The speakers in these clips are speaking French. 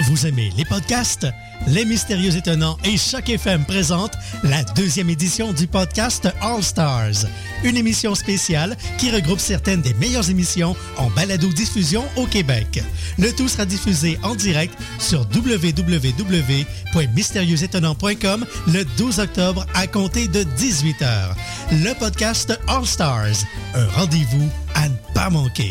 Vous aimez les podcasts? Les Mystérieux Étonnants et Choc FM présentent la deuxième édition du podcast All Stars, une émission spéciale qui regroupe certaines des meilleures émissions en balado-diffusion au Québec. Le tout sera diffusé en direct sur www.mystérieuxétonnants.com le 12 octobre à compter de 18h. Le podcast All Stars, un rendez-vous à ne pas manquer.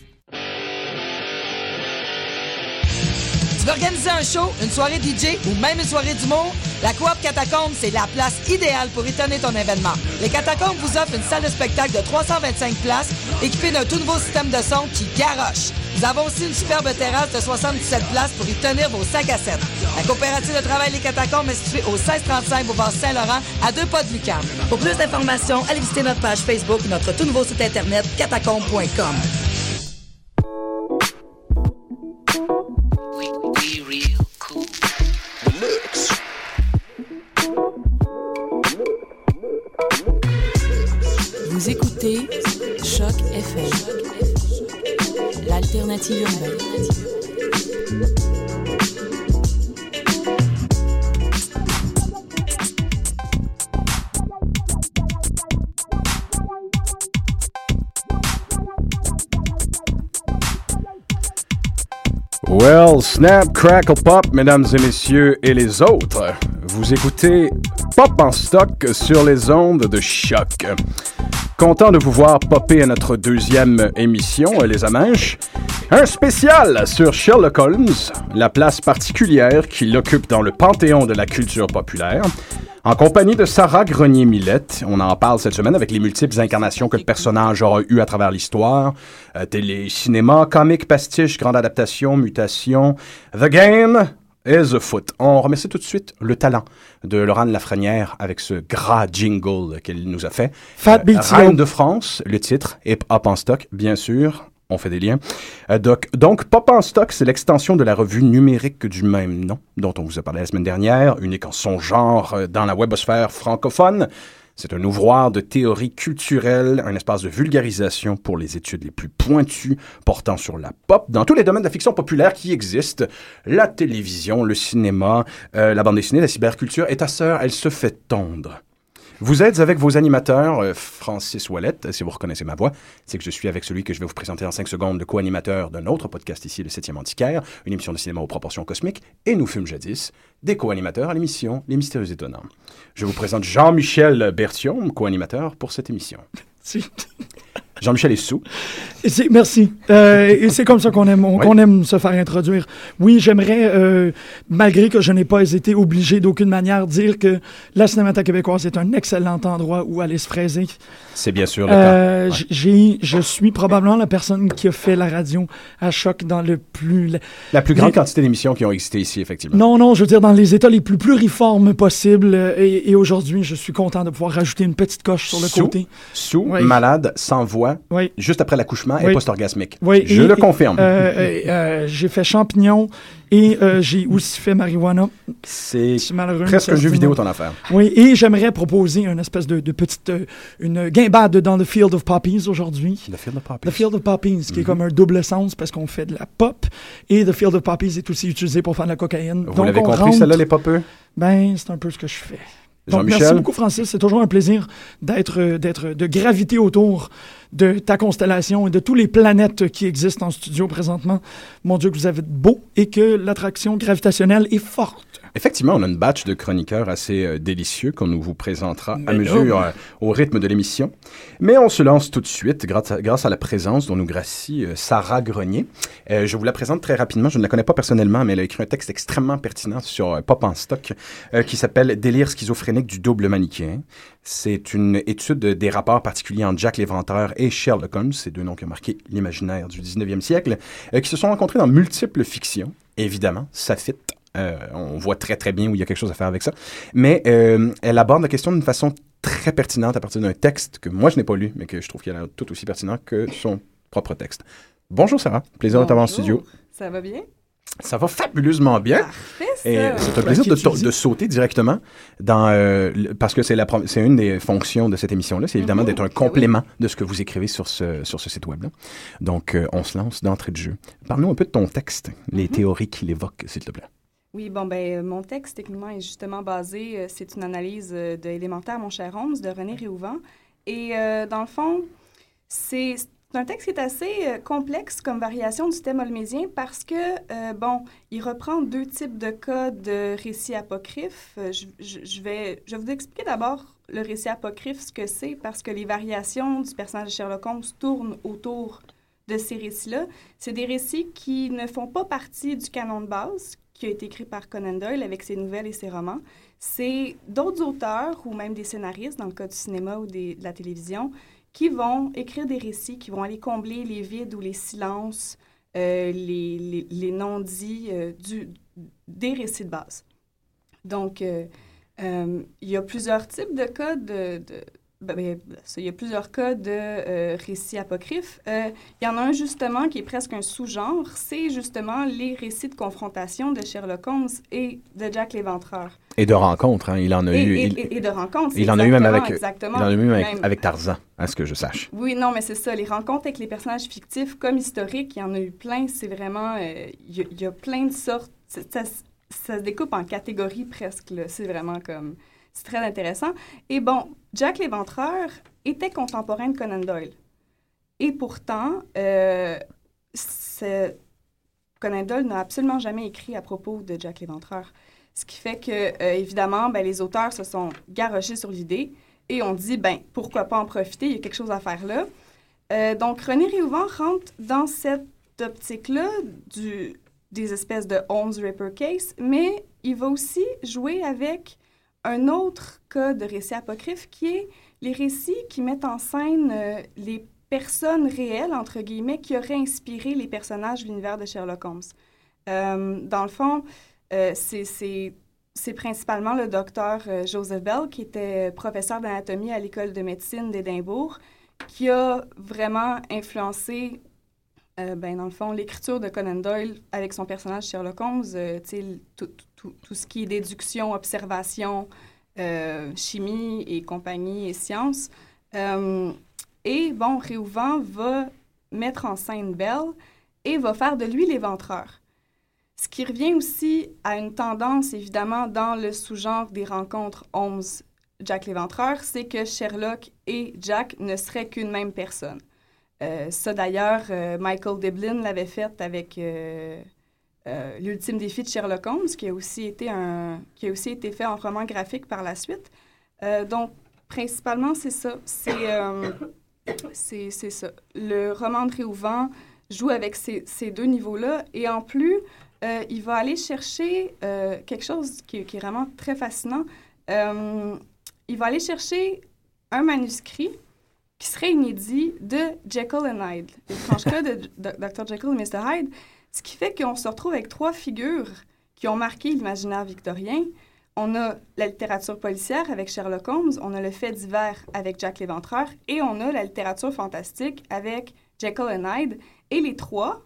Tu veux organiser un show, une soirée DJ ou même une soirée d'humour? La Coop Catacombe, c'est la place idéale pour étonner ton événement. Les Catacombes vous offrent une salle de spectacle de 325 places équipée d'un tout nouveau système de son qui garoche. Nous avons aussi une superbe terrasse de 77 places pour y tenir vos sacs à 7. La coopérative de travail Les Catacombes est située au 1635 Boulevard Saint-Laurent, à deux pas de Lucam. Pour plus d'informations, allez visiter notre page Facebook ou notre tout nouveau site internet catacombe.com. Choc FM, l'alternative urbaine. Well, snap, crackle, pop, mesdames et messieurs et les autres. Vous écoutez Pop en stock sur les ondes de choc. Content de vous voir popper à notre deuxième émission, Les Amanches. Un spécial sur Sherlock Holmes, la place particulière qu'il occupe dans le panthéon de la culture populaire. En compagnie de Sarah Grenier-Millette, on en parle cette semaine avec les multiples incarnations que le personnage aura eu à travers l'histoire. Euh, télé, cinéma, comique, pastiche, grande adaptation, mutation. The Game is afoot. On remercie tout de suite le talent de Laurent Lafrenière avec ce gras jingle qu'elle nous a fait. Fat Euh. Reine de France, le titre, Hip Hop en stock, bien sûr. On fait des liens. Euh, doc- donc, Pop en stock, c'est l'extension de la revue numérique du même nom, dont on vous a parlé la semaine dernière, unique en son genre euh, dans la webosphère francophone. C'est un ouvroir de théorie culturelle, un espace de vulgarisation pour les études les plus pointues portant sur la pop dans tous les domaines de la fiction populaire qui existent. La télévision, le cinéma, euh, la bande dessinée, la cyberculture. Et ta sœur, elle se fait tondre. Vous êtes avec vos animateurs, euh, Francis Wallet, si vous reconnaissez ma voix, c'est que je suis avec celui que je vais vous présenter en 5 secondes, le co-animateur d'un autre podcast ici, le 7e Antiquaire, une émission de cinéma aux proportions cosmiques, et nous fûmes jadis des co-animateurs à l'émission Les Mystérieux Étonnants. Je vous présente Jean-Michel Berthiaume, co-animateur pour cette émission. Jean-Michel est sous. Merci. Euh, c'est comme ça qu'on aime, on- Oui. qu'on aime se faire introduire. Oui, j'aimerais, euh, malgré que je n'ai pas été obligé d'aucune manière, dire que la Cinémathèque québécoise est un excellent endroit où aller se fraiser. C'est bien sûr le Euh, cas. j'ai, je suis probablement la personne qui a fait la radio à choc dans le plus. La plus grande les- quantité d'émissions qui ont existé ici, effectivement. Non, non, je veux dire dans les états les plus pluriformes possibles. Et, et aujourd'hui, je suis content de pouvoir rajouter une petite coche sur le Sous, côté. Sous, Oui. malade, sans voix, Oui. juste après l'accouchement et Oui. post-orgasmique. Oui, je et- le et- confirme. euh, euh, euh, j'ai fait champignon et j'ai aussi fait marijuana. C'est presque un jeu vidéo, ton affaire. Oui, et j'aimerais proposer une espèce de, de petite une guimbade dans le Field of Poppies aujourd'hui. The Field of Poppies. The Field of Poppies, Mhm. qui est comme un double sens parce qu'on fait de la pop et The Field of Poppies est aussi utilisé pour faire de la cocaïne. Vous l'avez compris, celle-là, les popeux? Ben, c'est un peu ce que je fais. Merci beaucoup, Francis. C'est toujours un plaisir d'être, euh, d'être, de graviter autour de ta constellation et de tous les planètes qui existent en studio présentement. Mon Dieu, que vous avez beau et que l'attraction gravitationnelle est forte. Effectivement, on a une batch de chroniqueurs assez euh, délicieux qu'on nous vous présentera à Mais mesure euh, au rythme de l'émission. Mais on se lance tout de suite grâce à, grâce à la présence dont nous gracie euh, Sarah Grenier. Je vous la présente très rapidement. Je ne la connais pas personnellement, mais elle a écrit un texte extrêmement pertinent sur Pop en stock qui s'appelle Délire schizophrénique du double manichéen. C'est une étude des rapports particuliers entre Jack l'Éventreur et Sherlock Holmes, ces deux noms qui ont marqué l'imaginaire du 19e siècle, qui se sont rencontrés dans multiples fictions. Évidemment, ça fit. Euh, on voit très très bien où il y a quelque chose à faire avec ça. Mais euh, elle aborde la question d'une façon très pertinente à partir d'un texte que moi je n'ai pas lu, mais que je trouve qu'il est tout aussi pertinent que son propre texte. Bonjour Sarah, plaisir de t'avoir en studio. Ça va bien? Ça va fabuleusement bien. Parfait, ça. Et c'est un plaisir de, sauter directement dans euh, le- parce que c'est la prom- c'est une des fonctions de cette émission là, c'est évidemment Mhm. d'être un Ben complément de ce que vous écrivez sur ce sur ce site web là. Donc euh, on se lance d'entrée de jeu. Parle-nous un peu de ton texte, les Mhm. théories qu'il évoque s'il te plaît. Oui, bon, ben, euh, mon texte, techniquement, est justement basé, euh, c'est une analyse euh, de Élémentaire, mon cher Holmes, de René Réhouvent. Et euh, dans le fond, c'est un texte qui est assez euh, complexe comme variation du thème holmésien parce que, euh, bon, il reprend deux types de cas de récits apocryphes. Je, je- je vais, je vais vous expliquer d'abord le récit apocryphe, ce que c'est, parce que les variations du personnage de Sherlock Holmes tournent autour de ces récits-là. C'est des récits qui ne font pas partie du canon de base, qui a été écrit par Conan Doyle avec ses nouvelles et ses romans. C'est d'autres auteurs ou même des scénaristes, dans le cas du cinéma ou de la télévision, qui vont écrire des récits, qui vont aller combler les vides ou les silences, euh, les, non-dits euh, des récits de base. Donc, euh, euh, il y a plusieurs types de cas de- ben, ben, il y a plusieurs cas de euh, récits apocryphes. Euh, il y en a un justement qui est presque un sous-genre, c'est justement les récits de confrontation de Sherlock Holmes et de Jack l'Éventreur. Et de rencontres, hein, il en a Et, eu et- il, et- et de rencontres. il en a eu même avec exactement, il en a eu même avec, Tarzan, à ce que je sache. Oui, non, mais c'est ça. Les rencontres avec les personnages fictifs comme historiques, il y en a eu plein. C'est vraiment... euh, Il y, a- il y a plein de sortes. Ça, ça- ça se découpe en catégories presque. C'est vraiment comme... C'est très intéressant. Et bon, Jack l'Éventreur était contemporain de Conan Doyle. Et pourtant, euh, Conan Doyle n'a absolument jamais écrit à propos de Jack l'Éventreur. Ce qui fait que, euh, évidemment, ben, les auteurs se sont garochés sur l'idée et on dit, ben, pourquoi pas en profiter, il y a quelque chose à faire là. Euh, donc, René Réhouvent rentre dans cette optique-là des espèces de Holmes Ripper Case, mais il va aussi jouer avec un autre cas de récit apocryphe qui est les récits qui mettent en scène euh, les personnes réelles, entre guillemets, qui auraient inspiré les personnages de l'univers de Sherlock Holmes. Euh, dans le fond, euh, c'est- principalement le docteur Joseph Bell, qui était professeur d'anatomie à l'école de médecine d'Édimbourg, qui a vraiment influencé, ben, dans le fond, l'écriture de Conan Doyle avec son personnage Sherlock Holmes, tout, tout- ce qui est déduction, observation, euh, chimie et compagnie et sciences. Euh, et bon, Réhouvent va mettre en scène Bell et va faire de lui l'éventreur. Ce qui revient aussi à une tendance, évidemment, dans le sous-genre des rencontres Holmes-Jack l'Éventreur, c'est que Sherlock et Jack ne seraient qu'une même personne. Euh, ça, d'ailleurs, Michael Devlin l'avait fait avec euh, L'ultime défi de Sherlock Holmes, qui a, aussi été un, qui a aussi été fait en roman graphique par la suite. Euh, donc, principalement, c'est ça. C'est euh, ça. Le roman de Réhouvent joue avec ces, ces deux niveaux-là. Et en plus, euh, il va aller chercher quelque chose qui, qui est vraiment très fascinant. Il va aller chercher un manuscrit qui serait inédit de Jekyll and Hyde, l'étrange cas de, de Dr. Jekyll et Mr. Hyde, ce qui fait qu'on se retrouve avec trois figures qui ont marqué l'imaginaire victorien. On a la littérature policière avec Sherlock Holmes, on a le fait divers avec Jack l'Éventreur et on a la littérature fantastique avec Jekyll and Hyde. Et les trois,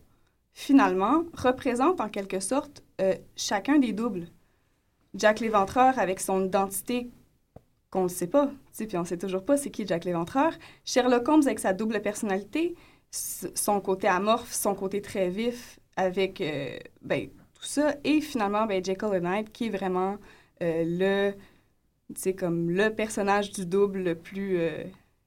finalement, représentent en quelque sorte euh, chacun des doubles. Jack l'Éventreur avec son identité qu'on ne sait pas, puis on ne sait toujours pas c'est qui Jack l'Éventreur. Sherlock Holmes avec sa double personnalité, son côté amorphe, son côté très vif, avec euh, ben, tout ça. Et finalement, ben, Jekyll and Hyde, qui est vraiment euh, le, comme le personnage du double le plus euh,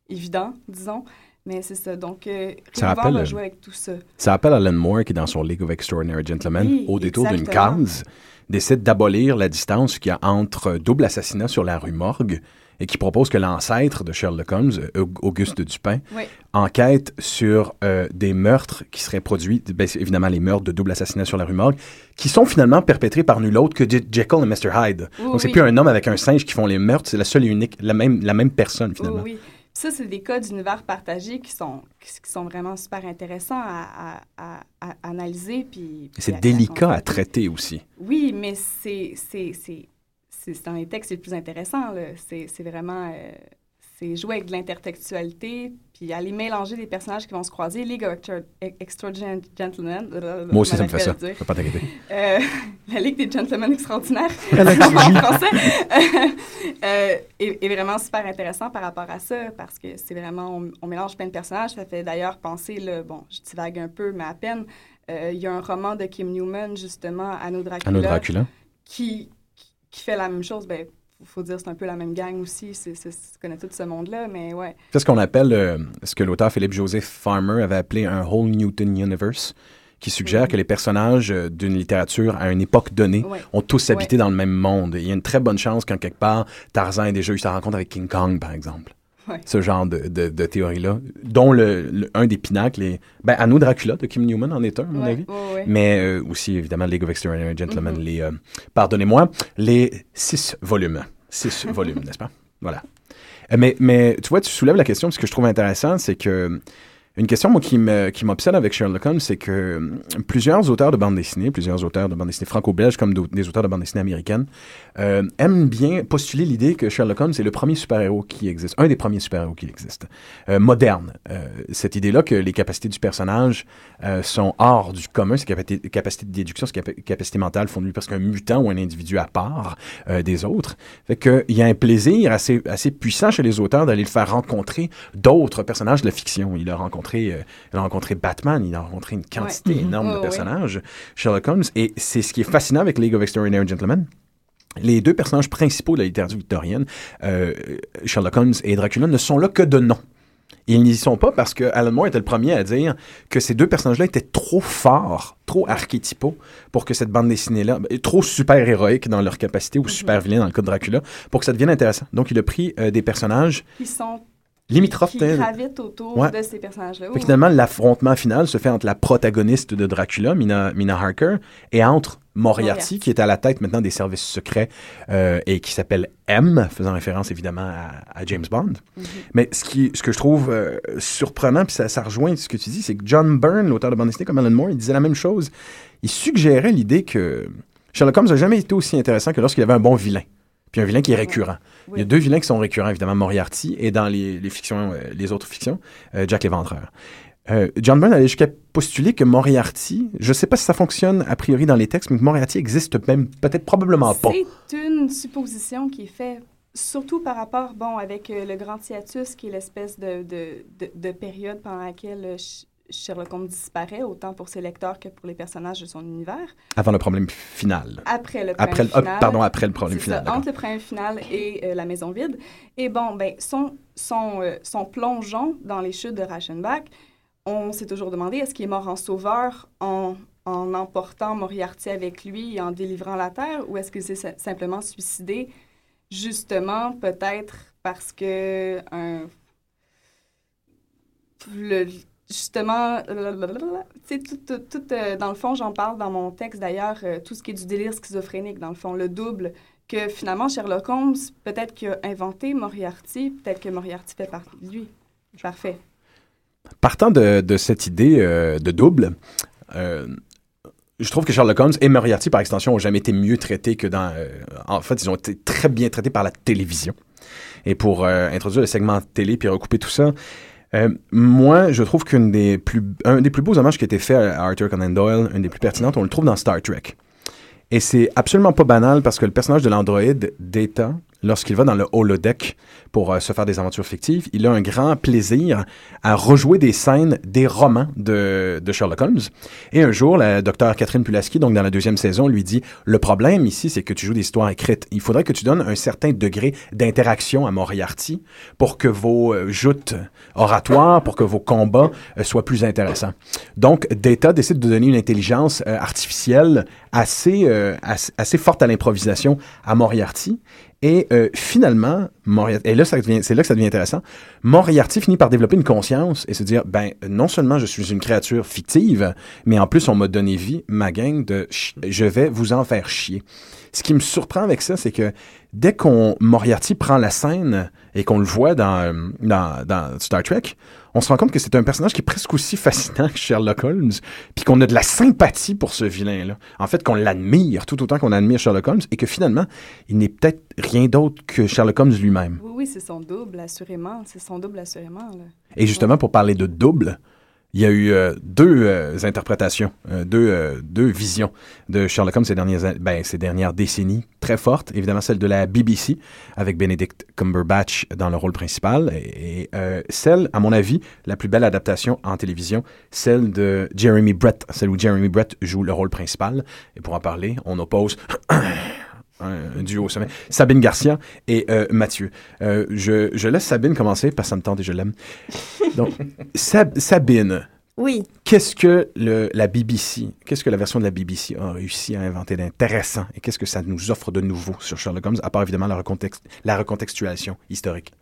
évident, disons. Mais c'est ça. Donc, euh, Ça rappelle, va jouer avec tout ça. Ça rappelle Alan Moore qui, dans son League of Extraordinary Gentlemen, Oui, au détour d'une case, décide d'abolir la distance qu'il y a entre double assassinat sur la rue Morgue et qui propose que l'ancêtre de Sherlock Holmes, euh, Auguste Dupin, Oui. enquête sur euh, des meurtres qui seraient produits, ben, évidemment les meurtres de double assassinat sur la rue Morgue, qui sont finalement perpétrés par nul autre que Je- Jekyll et Mr. Hyde. Oui, Donc c'est oui. plus un homme avec un singe qui font les meurtres, c'est la seule et unique, la même, la même personne finalement. oui. Ça, c'est des cas d'univers partagés qui sont, qui, qui sont vraiment super intéressants à, à- à- à analyser. Puis, C'est à- délicat à traiter aussi. Oui, mais c'est c'est- c'est- c'est- c'est dans les textes les plus intéressants. là. C'est c'est vraiment... euh, c'est jouer avec de l'intertextualité, puis aller mélanger des personnages qui vont se croiser. League of Extra, Extra Gen- Gentlemen. Moi aussi, ça me fait ça. le dire. Je vais pas t'inquiéter. Euh, la Ligue des Gentlemen Extraordinaires, en français, euh, est, est vraiment super intéressant par rapport à ça, parce que c'est vraiment, on, on mélange plein de personnages. Ça fait d'ailleurs penser, là, bon, je divague un peu, mais à peine, euh, il y a un roman de Kim Newman, justement, Anno Dracula, Anno Dracula. Qui, qui, fait la même chose. Ben, faut- dire, c'est un peu la même gang aussi. C'est, c'est, tu connais tout ce monde-là, mais ouais. C'est ce qu'on appelle, euh, ce que l'auteur Philippe Joseph Farmer avait appelé un Whole Newton Universe, qui suggère Mhm. que les personnages euh, d'une littérature à une époque donnée Ouais. ont tous habité Ouais. dans le même monde. Et il y a une très bonne chance qu'en quelque part, Tarzan ait déjà eu sa rencontre avec King Kong, par exemple. Ouais. Ce genre de, de, de théorie-là, dont le, le- un des pinacles est... Ben, Anno Dracula de Kim Newman en est un, à mon Ouais, avis. ouais. Mais euh, aussi, évidemment, League of Extraordinary Gentlemen, Mhm. les, euh, pardonnez-moi, les six volumes. Six volumes, n'est-ce pas? Voilà. Euh, Mais, mais tu vois, tu soulèves la question, ce que je trouve intéressant, c'est que une question, moi, qui m'obsède avec Sherlock Holmes, c'est que euh, plusieurs auteurs de bande dessinée, plusieurs auteurs de bande dessinée franco-belges comme des auteurs de bande dessinée américaines, euh, aiment bien postuler l'idée que Sherlock Holmes est le premier super-héros qui existe, un des premiers super-héros qui existe, euh, moderne. Cette idée-là que les capacités du personnage sont hors du commun, ses capacités, capacités de déduction, ses capa- capacités mentales font de lui presque un mutant ou un individu à part des autres. Fait qu'il y a un plaisir assez, assez puissant chez les auteurs d'aller le faire rencontrer d'autres personnages de la fiction. Il a rencontré, euh, il a rencontré Batman, il a rencontré une quantité Ouais. énorme de ouais. personnages, Sherlock Holmes, et c'est ce qui est fascinant avec League of Extraordinary Gentlemen. Les deux personnages principaux de la littérature victorienne, euh, Sherlock Holmes et Dracula, ne sont là que de nom. Ils n'y sont pas parce que Alan Moore était le premier à dire que ces deux personnages-là étaient trop forts, trop archétypaux pour que cette bande dessinée-là, ben, trop super-héroïques dans leur capacité ou super-vilains dans le cas de Dracula, pour que ça devienne intéressant. Donc, il a pris euh, des personnages Qui sont limitrophes. qui gravitent autour Ouais. de ces personnages-là. Oui, finalement, l'affrontement final se fait entre la protagoniste de Dracula, Mina, Mina Harker, et entre Moriarty, Moriarty. qui est à la tête maintenant des services secrets euh, et qui s'appelle M, faisant référence évidemment à, à James Bond. Mhm. Mais ce, qui, ce que je trouve euh, surprenant, puis ça, ça rejoint ce que tu dis, c'est que John Byrne, l'auteur de bande dessinée comme Alan Moore, il disait la même chose. Il suggérait l'idée que Sherlock Holmes n'a jamais été aussi intéressant que lorsqu'il avait un bon vilain. Puis un vilain qui est récurrent. Il y a deux vilains qui sont récurrents, évidemment, Moriarty et dans les, les fictions, euh, les autres fictions, euh, Jack l'Éventreur. Euh, John Byrne allait jusqu'à postuler que Moriarty, je ne sais pas si ça fonctionne a priori dans les textes, mais que Moriarty existe même peut-être probablement pas. C'est une supposition qui est faite, surtout par rapport, bon, avec euh, le grand hiatus, qui est l'espèce de, de, de, de période pendant laquelle Sherlock Holmes disparaît, autant pour ses lecteurs que pour les personnages de son univers. Avant le problème final. Après le Après le, problème ah, final. pardon, après le problème final. ça, entre le problème final et euh, la maison vide. Et bon, ben, son, son, euh, son plongeon dans les chutes de Reichenbach, on s'est toujours demandé est-ce qu'il est mort en sauveur en, en emportant Moriarty avec lui et en délivrant la Terre, ou est-ce qu'il s'est simplement suicidé, justement, peut-être parce que un, le, justement, dans le fond, j'en parle dans mon texte d'ailleurs, euh, tout ce qui est du délire schizophrénique, dans le fond, le double, que finalement, Sherlock Holmes, peut-être qu'il a inventé Moriarty, peut-être que Moriarty fait partie de lui. Parfait. Partant de, cette idée euh, de double, euh, je trouve que Sherlock Holmes et Moriarty, par extension, ont jamais été mieux traités que dans... en fait, ils ont été très bien traités par la télévision. Et pour introduire le segment télé puis recouper tout ça, euh, moi, je trouve qu'un des plus, un des plus beaux hommages qui a été fait à Arthur Conan Doyle, une des plus pertinentes, on le trouve dans Star Trek. Et c'est absolument pas banal parce que le personnage de l'androïde Data lorsqu'il va dans le holodeck pour euh, se faire des aventures fictives, il a un grand plaisir à rejouer des scènes des romans de, de Sherlock Holmes. Et un jour, la docteure Catherine Pulaski, donc dans la deuxième saison, lui dit Le problème ici, c'est que tu joues des histoires écrites. Il faudrait que tu donnes un certain degré d'interaction à Moriarty pour que vos euh, joutes oratoires, pour que vos combats euh, soient plus intéressants. Donc, Data décide de donner une intelligence artificielle assez, assez forte à l'improvisation à Moriarty. Et euh, finalement, Moriarty, et là, c'est là que ça devient intéressant, Moriarty finit par développer une conscience et se dire, ben, non seulement je suis une créature fictive, mais en plus, on m'a donné vie, ma gang, de je vais vous en faire chier. Ce qui me surprend avec ça, c'est que dès qu'on Moriarty prend la scène et qu'on le voit dans, euh, dans, dans Star Trek, on se rend compte que c'est un personnage qui est presque aussi fascinant que Sherlock Holmes, puis qu'on a de la sympathie pour ce vilain-là. En fait, qu'on l'admire tout autant qu'on admire Sherlock Holmes, et que finalement, il n'est peut-être rien d'autre que Sherlock Holmes lui-même. Oui, oui, c'est son double, assurément. C'est son double, assurément. Là. Et justement, pour parler de double, il y a eu euh, deux euh, interprétations, euh, deux, euh, deux visions de Sherlock Holmes ces dernières, ben, ces dernières décennies, très fortes. Évidemment, celle de la BBC, avec Benedict Cumberbatch dans le rôle principal, et, et, euh, celle, à mon avis, la plus belle adaptation en télévision, celle de Jeremy Brett, celle où Jeremy Brett joue le rôle principal. Et pour en parler, on oppose un duo au sommet. Sabine Garcia et euh, Mathieu. Euh, je, je laisse Sabine commencer parce que ça me tente et je l'aime. Donc, Sab- Sabine, Oui, qu'est-ce que le, la BBC, qu'est-ce que la version de la BBC a réussi à inventer d'intéressant et qu'est-ce que ça nous offre de nouveau sur Sherlock Holmes, à part évidemment la, la recontextualisation historique?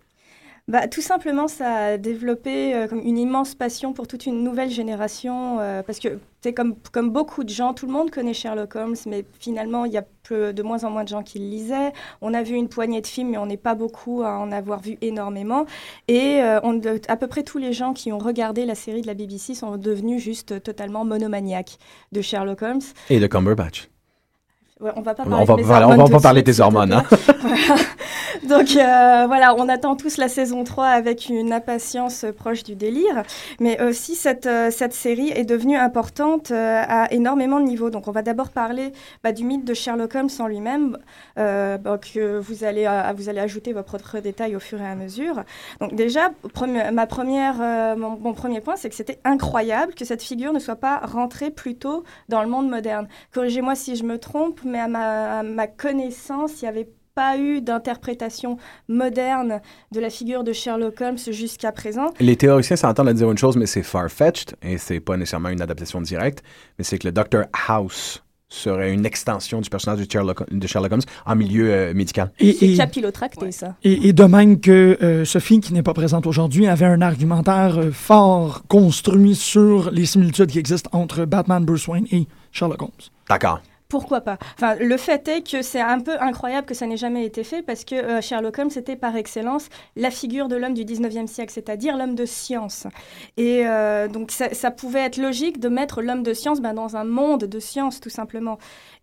Bah, tout simplement, ça a développé euh, comme une immense passion pour toute une nouvelle génération. euh, parce que, c'est comme, comme beaucoup de gens, tout le monde connaît Sherlock Holmes, mais finalement, il y a peu, de moins en moins de gens qui le lisaient. On a vu une poignée de films, mais on n'est pas beaucoup à en avoir vu énormément. Et euh, on, à peu près tous les gens qui ont regardé la série de la BBC sont devenus juste totalement monomaniaques de Sherlock Holmes. Et de Cumberbatch. Ouais, on va pas On parler va- de mes voilà, on hormones va de parler suite, des hormones, hein. Voilà. Donc euh, voilà, on attend tous la saison 3 avec une impatience proche du délire. Mais aussi, cette, euh, cette série est devenue importante euh, à énormément de niveaux. Donc on va d'abord parler bah, du mythe de Sherlock Holmes en lui-même, euh, bah, que vous allez, vous allez ajouter vos propres détails au fur et à mesure. Donc déjà, ma première, mon, premier point, c'est que c'était incroyable que cette figure ne soit pas rentrée plus tôt dans le monde moderne. Corrigez-moi si je me trompe, mais à ma, ma connaissance, il n'y avait pas eu d'interprétation moderne de la figure de Sherlock Holmes jusqu'à présent. Les théoriciens s'entendent à dire une chose, mais c'est far-fetched, et c'est pas nécessairement une adaptation directe, mais c'est que le Dr House serait une extension du personnage de Sherlock, de Sherlock Holmes en milieu euh, médical. Et, C'est capillotracté, ça. Et, et de même que euh, Sophie, qui n'est pas présente aujourd'hui, avait un argumentaire euh, fort construit sur les similitudes qui existent entre Batman, Bruce Wayne et Sherlock Holmes. D'accord. Pourquoi pas Enfin, le fait est que c'est un peu incroyable que ça n'ait jamais été fait parce que euh, Sherlock Holmes était par excellence la figure de l'homme du 19e siècle, c'est-à-dire l'homme de science. Et euh, donc ça, pouvait être logique de mettre l'homme de science ben, dans un monde de science tout simplement.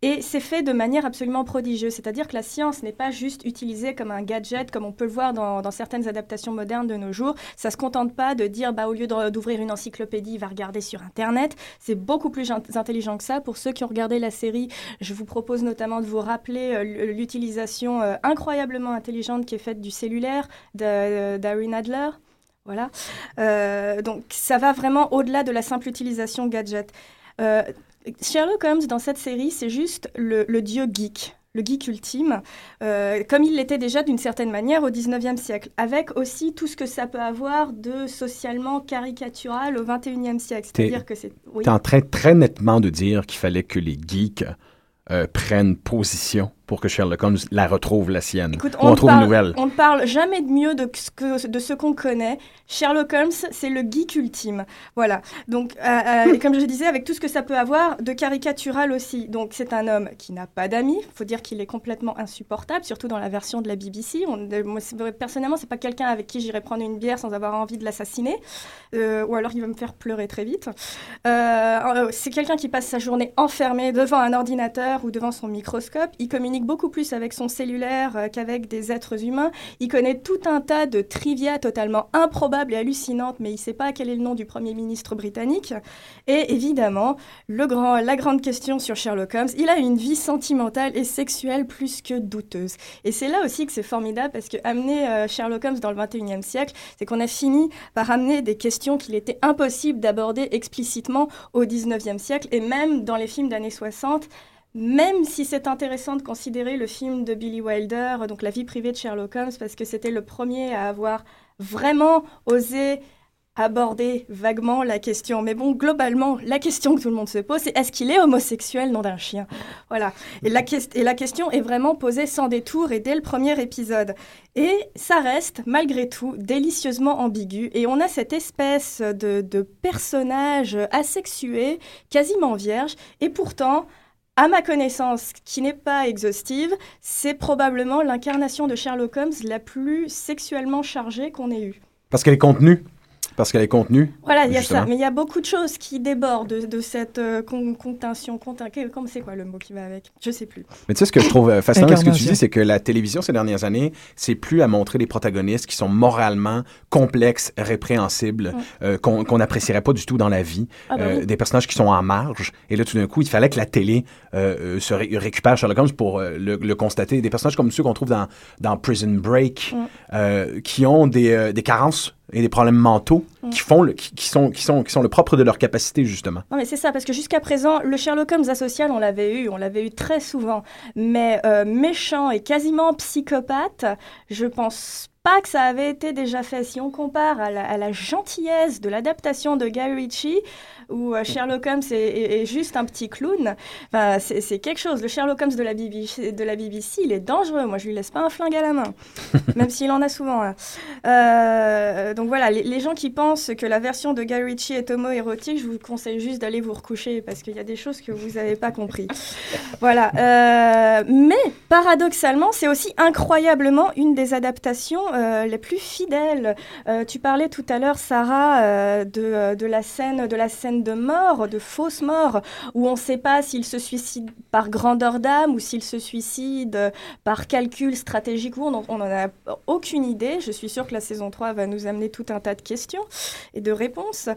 Et c'est fait de manière absolument prodigieuse, c'est-à-dire que la science n'est pas juste utilisée comme un gadget comme on peut le voir dans, certaines adaptations modernes de nos jours. Ça se contente pas de dire bah, au lieu d'ouvrir une encyclopédie, il va regarder sur Internet. C'est beaucoup plus in- intelligent que ça. Pour ceux qui ont regardé la série, je vous propose notamment de vous rappeler euh, l'utilisation euh, incroyablement intelligente qui est faite du cellulaire de- d'Harry Nadler. Voilà. Euh, donc ça va vraiment au-delà de la simple utilisation gadget. Euh, Sherlock Holmes dans cette série, c'est juste le, le dieu geek. Le geek ultime, euh, comme il l'était déjà d'une certaine manière au 19e siècle, avec aussi tout ce que ça peut avoir de socialement caricatural au 21e siècle. C'est-à-dire que c'est. oui. En train très nettement de dire qu'il fallait que les geeks euh, prennent position pour que Sherlock Holmes la retrouve la sienne. Écoute, on ne trouve parle, une nouvelle. On ne parle jamais de mieux de ce que- de ce qu'on connaît. Sherlock Holmes, c'est le geek ultime. Voilà. Donc, euh, euh, et comme je disais, avec tout ce que ça peut avoir de caricatural aussi. Donc, c'est un homme qui n'a pas d'amis. Il faut dire qu'il est complètement insupportable, surtout dans la version de la BBC. On, euh, moi, personnellement, c'est pas quelqu'un avec qui j'irais prendre une bière sans avoir envie de l'assassiner. Euh, ou alors, il va me faire pleurer très vite. Euh, euh, c'est quelqu'un qui passe sa journée enfermé devant un ordinateur ou devant son microscope. Il communique beaucoup plus avec son cellulaire euh, qu'avec des êtres humains. Il connaît tout un tas de trivia totalement improbables et hallucinantes, mais il ne sait pas quel est le nom du Premier ministre britannique. Et évidemment, le grand, la grande question sur Sherlock Holmes, il a une vie sentimentale et sexuelle plus que douteuse. Et c'est là aussi que c'est formidable, parce que amener euh, Sherlock Holmes dans le 21e siècle, c'est qu'on a fini par amener des questions qu'il était impossible d'aborder explicitement au 19e siècle, et même dans les films d'années 60, même si c'est intéressant de considérer le film de Billy Wilder, donc La vie privée de Sherlock Holmes, parce que c'était le premier à avoir vraiment osé aborder vaguement la question. Mais bon, globalement, la question que tout le monde se pose, c'est est-ce qu'il est homosexuel, nom d'un chien? Voilà. Et la, question est vraiment posée sans détour et dès le premier épisode. Et ça reste, malgré tout, délicieusement ambigu. Et on a cette espèce de personnage asexué, quasiment vierge, et pourtant à ma connaissance, qui n'est pas exhaustive, c'est probablement l'incarnation de Sherlock Holmes la plus sexuellement chargée qu'on ait eue. Parce qu'elle est contenue parce qu'elle est contenue. Voilà, il y a ça. Mais il y a beaucoup de choses qui débordent de, cette euh, contention. Comment c'est quoi le mot qui va avec? Je sais plus. Mais tu sais, ce que je trouve euh, fascinant avec ce que tu dis, c'est que la télévision ces dernières années, c'est plus à montrer des protagonistes qui sont moralement complexes, répréhensibles, euh, qu'on n'apprécierait pas du tout dans la vie, ah, bah des personnages qui sont en marge. Et là, tout d'un coup, il fallait que la télé se récupère Sherlock Holmes pour le, constater. Des personnages comme ceux qu'on trouve dans, dans Prison Break, qui ont des, des carences et des problèmes mentaux mm. qui font le, qui, sont qui sont qui sont le propre de leur capacité justement. Non mais c'est ça parce que jusqu'à présent le Sherlock Holmes asocial on l'avait eu on l'avait eu très souvent mais euh, méchant et quasiment psychopathe je pense pas que ça avait été déjà fait. Si on compare à la, à la gentillesse de l'adaptation de Guy Ritchie, où euh, Sherlock Holmes est, juste un petit clown. Enfin, c'est quelque chose. Le Sherlock Holmes de la, BBC, de la BBC, il est dangereux. Moi, je lui laisse pas un flingue à la main, même s'il en a souvent. Hein. Euh, donc voilà, les, gens qui pensent que la version de Guy Ritchie est homo-érotique, je vous conseille juste d'aller vous recoucher parce qu'il y a des choses que vous n'avez pas compris. Voilà. Euh, mais paradoxalement, c'est aussi incroyablement une des adaptations les plus fidèles. tu parlais tout à l'heure, Sarah, de, de la scène, de la scène de mort, de fausse mort, où on ne sait pas s'il se suicide par grandeur d'âme ou s'il se suicide par calcul stratégique ou on n'en a aucune idée. Je suis sûre que la saison 3 va nous amener tout un tas de questions et de réponses.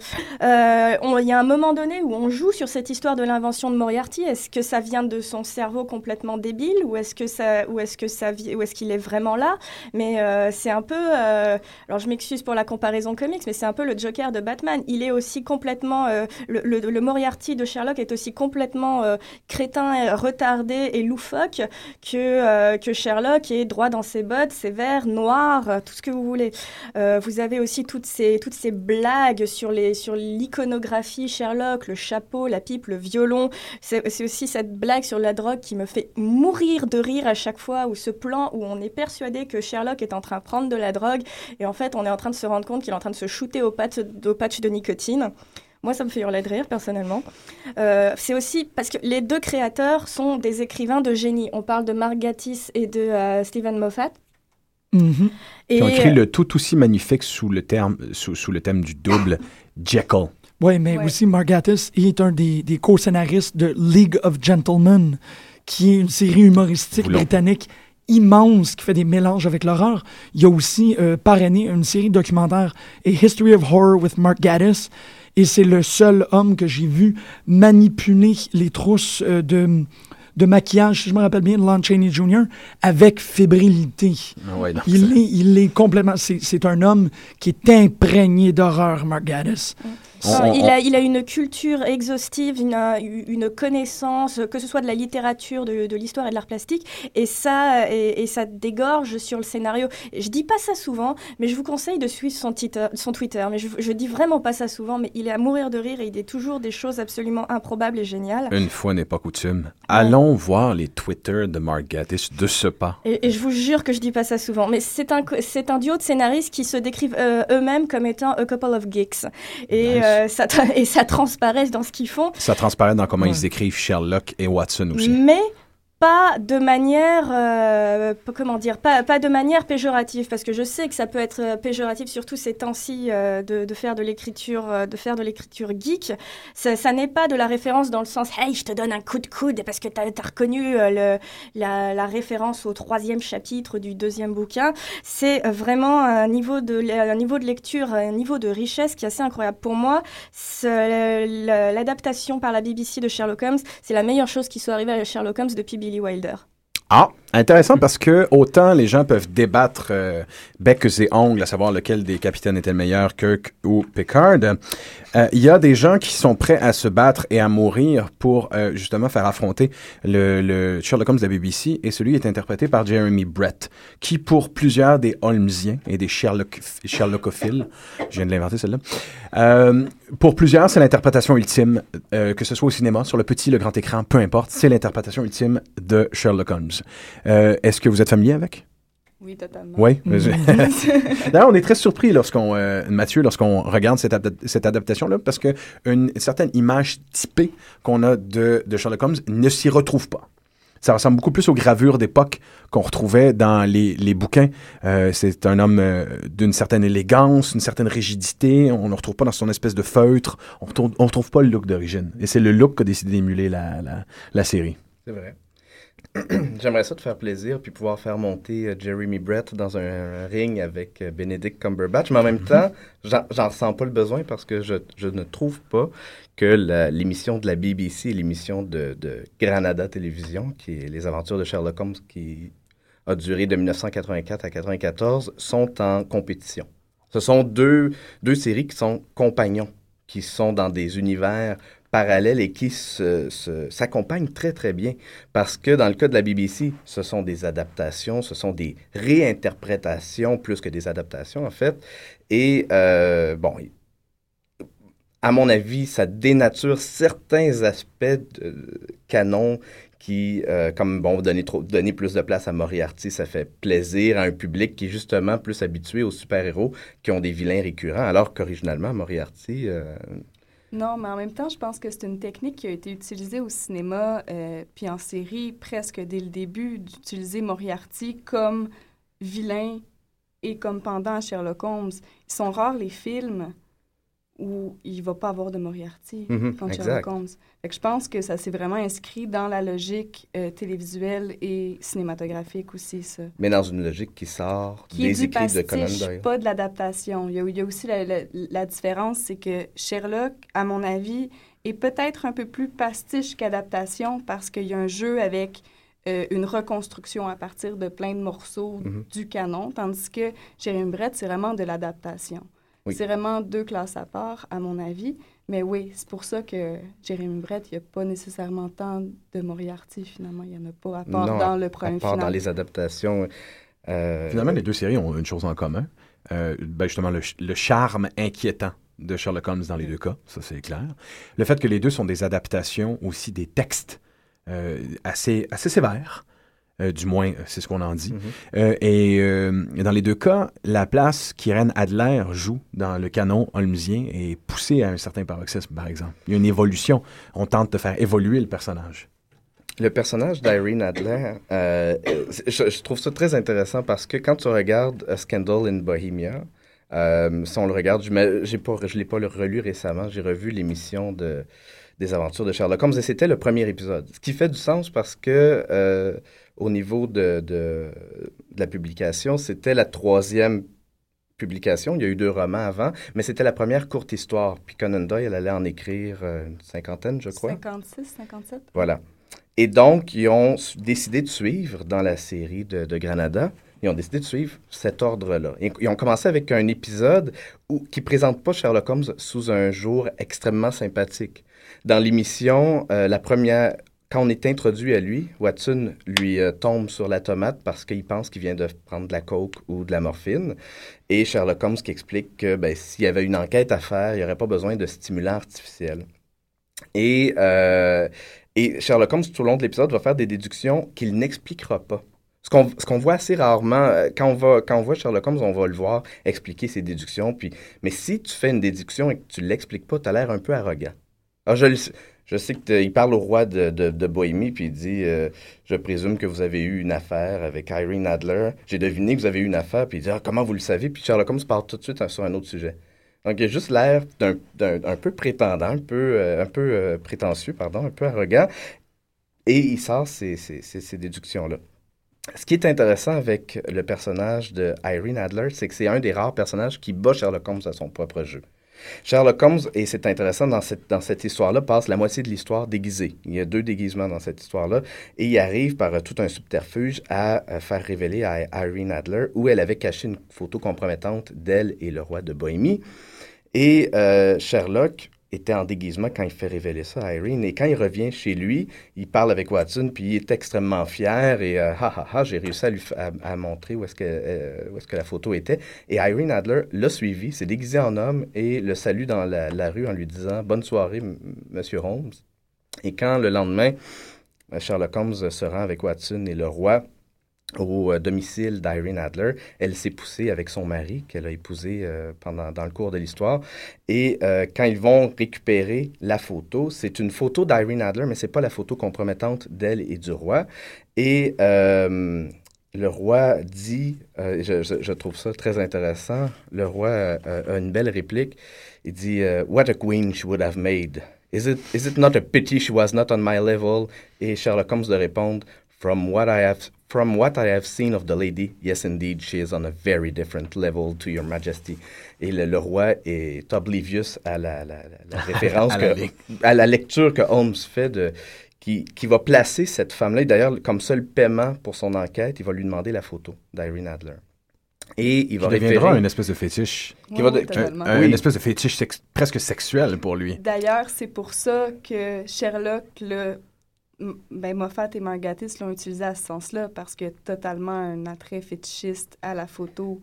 Euh, il y a un moment donné où on joue sur cette histoire de l'invention de Moriarty. Est-ce que ça vient de son cerveau complètement débile ou est-ce que ça, ou est-ce que ça, ou est-ce qu'il est vraiment là? Mais euh, c'est un peu, euh, alors je m'excuse pour la comparaison comics, mais c'est un peu le Joker de Batman. Il est aussi complètement le, Moriarty de Sherlock est aussi complètement euh, crétin, retardé et loufoque que, euh, que Sherlock est droit dans ses bottes, sévère, noir, euh, tout ce que vous voulez. vous avez aussi toutes ces, toutes ces blagues sur l'iconographie sur Sherlock, le chapeau, la pipe, le violon. C'est aussi cette blague sur la drogue qui me fait mourir de rire à chaque fois, ou ce plan où on est persuadé que Sherlock est en train de prendre de la drogue, et en fait on est en train de se rendre compte qu'il est en train de se shooter au patch, au patch de nicotine. Moi, ça me fait hurler de rire, personnellement. Euh, c'est aussi parce que les deux créateurs sont des écrivains de génie. On parle de Mark Gatiss et de euh, Stephen Moffat. Mm et Ils ont écrit le tout aussi magnifique sous le, terme, sous, le thème du double Jekyll. Oui, mais aussi Mark Gatiss est un des, des co-scénaristes de League of Gentlemen, qui est une série humoristique britannique immense qui fait des mélanges avec l'horreur. Il y a aussi euh, parrainé une série documentaire, A History of Horror with Mark Gatiss, et c'est le seul homme que j'ai vu manipuler les trousses euh, de, de maquillage, si je me rappelle bien, de Lon Chaney Jr., avec fébrilité. Ah il, est, il est complètement... C'est un homme qui est imprégné d'horreur, Mark Il, a, il a une culture exhaustive, une, une, connaissance, que ce soit de la littérature, de, de l'histoire et de l'art plastique, et ça, et, ça dégorge sur le scénario. Je dis pas ça souvent, mais je vous conseille de suivre son, Twitter, son Twitter. Mais je, je dis vraiment pas ça souvent, mais il est à mourir de rire et il dit toujours des choses absolument improbables et géniales. Une fois n'est pas coutume. Allons voir les Twitter de Mark Gatiss de ce pas. Et, je vous jure que je dis pas ça souvent, mais c'est un, c'est un duo de scénaristes qui se décrivent euh, eux-mêmes comme étant a couple of geeks. Et euh, ça et ça transparaît dans ce qu'ils font. Ça transparaît dans comment ils écrivent Sherlock et Watson aussi. Mais pas de manière, euh, comment dire, pas, pas, de manière péjorative, parce que je sais que ça peut être euh, péjoratif, surtout ces temps-ci, euh, de, faire de l'écriture, de faire de l'écriture geek. Ça, ça n'est pas de la référence dans le sens, hey, je te donne un coup de coude parce que tu as, reconnu le, la, la, référence au troisième chapitre du deuxième bouquin. C'est vraiment un niveau de, un niveau de lecture, un niveau de richesse qui est assez incroyable pour moi. L'adaptation par la BBC de Sherlock Holmes, c'est la meilleure chose qui soit arrivée à Sherlock Holmes depuis Billy Wilder. Ah, intéressant parce que autant les gens peuvent débattre euh, bec et ongles à savoir lequel des capitaines était le meilleur, Kirk ou Picard, euh, il y a des gens qui sont prêts à se battre et à mourir pour euh, justement faire affronter le, le, Sherlock Holmes de la BBC et celui est interprété par Jeremy Brett, qui pour plusieurs des Holmesiens et des Sherlock, Sherlockophiles, je viens de l'inventer celle-là, euh, pour plusieurs c'est l'interprétation ultime, que ce soit au cinéma, sur le petit, le grand écran, peu importe, c'est l'interprétation ultime de Sherlock Holmes. Euh, est-ce que vous êtes familier avec? Oui, totalement. Oui. D'ailleurs, on est très surpris lorsqu'on, euh, Mathieu, lorsqu'on regarde cette, cette adaptation-là, parce que une, certaine image typée qu'on a de, de Sherlock Holmes ne s'y retrouve pas. Ça ressemble beaucoup plus aux gravures d'époque qu'on retrouvait dans les, les bouquins. Euh, c'est un homme d'une certaine élégance, une certaine rigidité. On ne retrouve pas dans son espèce de feutre. On ne retrouve, pas le look d'origine. Et c'est le look qu'a décidé d'émuler la, la, la série. C'est vrai. J'aimerais ça te faire plaisir puis pouvoir faire monter euh, Jeremy Brett dans un, ring avec euh, Benedict Cumberbatch, mais en même temps, j'en sens pas le besoin parce que je, je ne trouve pas que l'émission de la BBC, l'émission de, de, Granada Télévision, qui est Les Aventures de Sherlock Holmes, qui a duré de 1984 à 1994, sont en compétition. Ce sont deux, deux séries qui sont compagnons, qui sont dans des univers parallèles et qui s'accompagnent très, très bien. Parce que dans le cas de la BBC, ce sont des adaptations, ce sont des réinterprétations plus que des adaptations, en fait. Et, euh, bon, à mon avis, ça dénature certains aspects de canon qui, euh, comme bon, donner plus de place à Moriarty, ça fait plaisir à un public qui est justement plus habitué aux super-héros qui ont des vilains récurrents, alors qu'originalement, Moriarty, euh, non, mais en même temps, je pense que c'est une technique qui a été utilisée au cinéma euh, puis en série presque dès le début, d'utiliser Moriarty comme vilain et comme pendant Sherlock Holmes. Ils sont rares les films où il va pas avoir de Moriarty mm Sherlock Holmes. je pense que ça s'est vraiment inscrit dans la logique euh, télévisuelle et cinématographique aussi, ça. Mais dans une logique qui sort des écrits de Conan Doyle. pas de l'adaptation. Il, il, y a aussi la, la, différence, c'est que Sherlock, à mon avis, est peut-être un peu plus pastiche qu'adaptation parce qu'il y a un jeu avec euh, une reconstruction à partir de plein de morceaux mhm. du canon, tandis que Jérémy Brett, c'est vraiment de l'adaptation. C'est vraiment deux classes à part, à mon avis. Mais oui, c'est pour ça que Jérémy Brett, il n'y a pas nécessairement tant de Moriarty, finalement. Il n'y en a pas, à part dans le premier à part dans les adaptations. Euh, finalement, les deux séries ont une chose en commun. Euh, ben justement, le, charme inquiétant de Sherlock Holmes dans les deux cas, ça c'est clair. Le fait que les deux sont des adaptations aussi des textes euh, assez, assez sévères, euh, du moins, c'est ce qu'on en dit. Mhm. Euh, et euh, dans les deux cas, la place qu'Irène Adler joue dans le canon holmesien est poussée à un certain paroxysme, par exemple. Il y a une évolution. On tente de faire évoluer le personnage. Le personnage d'Irene Adler, je, trouve ça très intéressant parce que quand tu regardes A Scandal in Bohemia, si on le regarde, je ne l'ai pas relu récemment, j'ai revu l'émission de, des aventures de Sherlock Holmes et c'était le premier épisode. Ce qui fait du sens parce que au niveau de, de, la publication, c'était la troisième publication. Il y a eu deux romans avant, mais c'était la première courte histoire. Puis Conan Doyle, elle allait en écrire euh, une cinquantaine, je crois. 56, 57. Voilà. Et donc, ils ont décidé de suivre dans la série de, de Granada. Ils ont décidé de suivre cet ordre-là. Ils ont commencé avec un épisode où, qui présente pas Sherlock Holmes sous un jour extrêmement sympathique. Dans l'émission, euh, la première, quand on est introduit à lui, Watson lui euh, tombe sur la tomate parce qu'il pense qu'il vient de prendre de la coke ou de la morphine. Et Sherlock Holmes qui explique que ben, s'il y avait une enquête à faire, il n'y aurait pas besoin de stimulants artificiels. Et, euh, et Sherlock Holmes, tout au long de l'épisode, va faire des déductions qu'il n'expliquera pas. Ce qu'on, voit assez rarement, euh, quand on, voit Sherlock Holmes, on va le voir expliquer ses déductions. Puis, mais si tu fais une déduction et que tu ne l'expliques pas, tu as l'air un peu arrogant. Ah, je, le je sais qu'il parle au roi de, de, puis il dit euh, Je présume que vous avez eu une affaire avec Irene Adler. J'ai deviné que vous avez eu une affaire, puis il dit Ah, Comment vous le savez? Puis Sherlock Holmes parle tout de suite sur un autre sujet. Donc, il a juste l'air d'un, d'un- un peu prétendant, un peu, euh, euh, prétentieux, pardon, un peu arrogant, et il sort ces, ces déductions-là. Ce qui est intéressant avec le personnage de Irene Adler, c'est que c'est un des rares personnages qui bat Sherlock Holmes à son propre jeu. Sherlock Holmes, et c'est intéressant dans cette, dans cette histoire-là, passe la moitié de l'histoire déguisé. Il y a deux déguisements dans cette histoire-là, et il arrive par euh, tout un subterfuge à euh, faire révéler à Irene Adler où elle avait caché une photo compromettante d'elle et le roi de Bohémie. Et euh, Sherlock était en déguisement quand il fait révéler ça à Irene. Et quand il revient chez lui, il parle avec Watson, puis il est extrêmement fier et euh, ha ha ha, j'ai réussi à lui à, montrer où est-ce que, euh, est-ce que la photo était. Et Irene Adler l'a suivi, s'est déguisé en homme et le salue dans la, la rue en lui disant Bonne soirée, monsieur Holmes. Et quand le lendemain, euh, Sherlock Holmes se rend avec Watson et le roi au euh, domicile d'Irene Adler. Elle s'est poussée avec son mari, qu'elle a épousé euh, pendant, dans le cours de l'histoire. Et euh, quand ils vont récupérer la photo, c'est une photo d'Irene Adler, mais c'est pas la photo compromettante d'elle et du roi. Et le roi dit, je, trouve ça très intéressant, le roi a une belle réplique. Il dit What a queen she would have made. Is it, is it not a pity she was not on my level? Et Sherlock Holmes de répondre From what I have from what I have seen of the lady, yes indeed, she is on a very different level to your majesty. Et le, le roi est oblivious à la, la- la- la référence, À la que- à la lecture que Holmes fait de qui, qui va placer cette femme-là. Et D'ailleurs, comme seul paiement pour son enquête, il va lui demander la photo d'Irene Adler. Et il va Qui deviendra référer... une espèce de fétiche. Qui va de- totalement. Un- Oui. Une espèce de fétiche sex- presque sexuel pour lui. D'ailleurs, c'est pour ça que Sherlock, le, ben, Moffat et Margatis l'ont utilisé à ce sens-là, parce a totalement un attrait fétichiste à la photo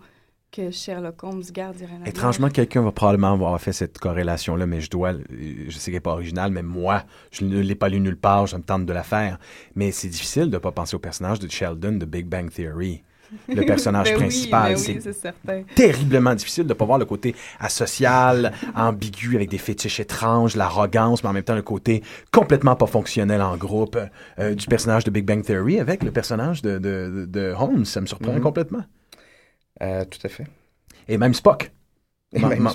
que Sherlock Holmes garde. Étrangement, quelqu'un va probablement avoir fait cette corrélation-là, mais je dois, je sais qu'elle n'est pas originale, mais moi, je ne l'ai pas lu nulle part, je me tente de la faire. Mais c'est difficile de ne pas penser au personnage de Sheldon de Big Bang Theory. Le personnage Ben oui, principal, ben oui, c'est terriblement difficile de ne pas voir le côté asocial, ambigu, avec des fétiches étranges, l'arrogance, mais en même temps le côté complètement pas fonctionnel en groupe euh, du personnage de Big Bang Theory avec le personnage de, de, de- Holmes. Ça me surprend Mhm. complètement. Euh, tout à fait. Et même Spock.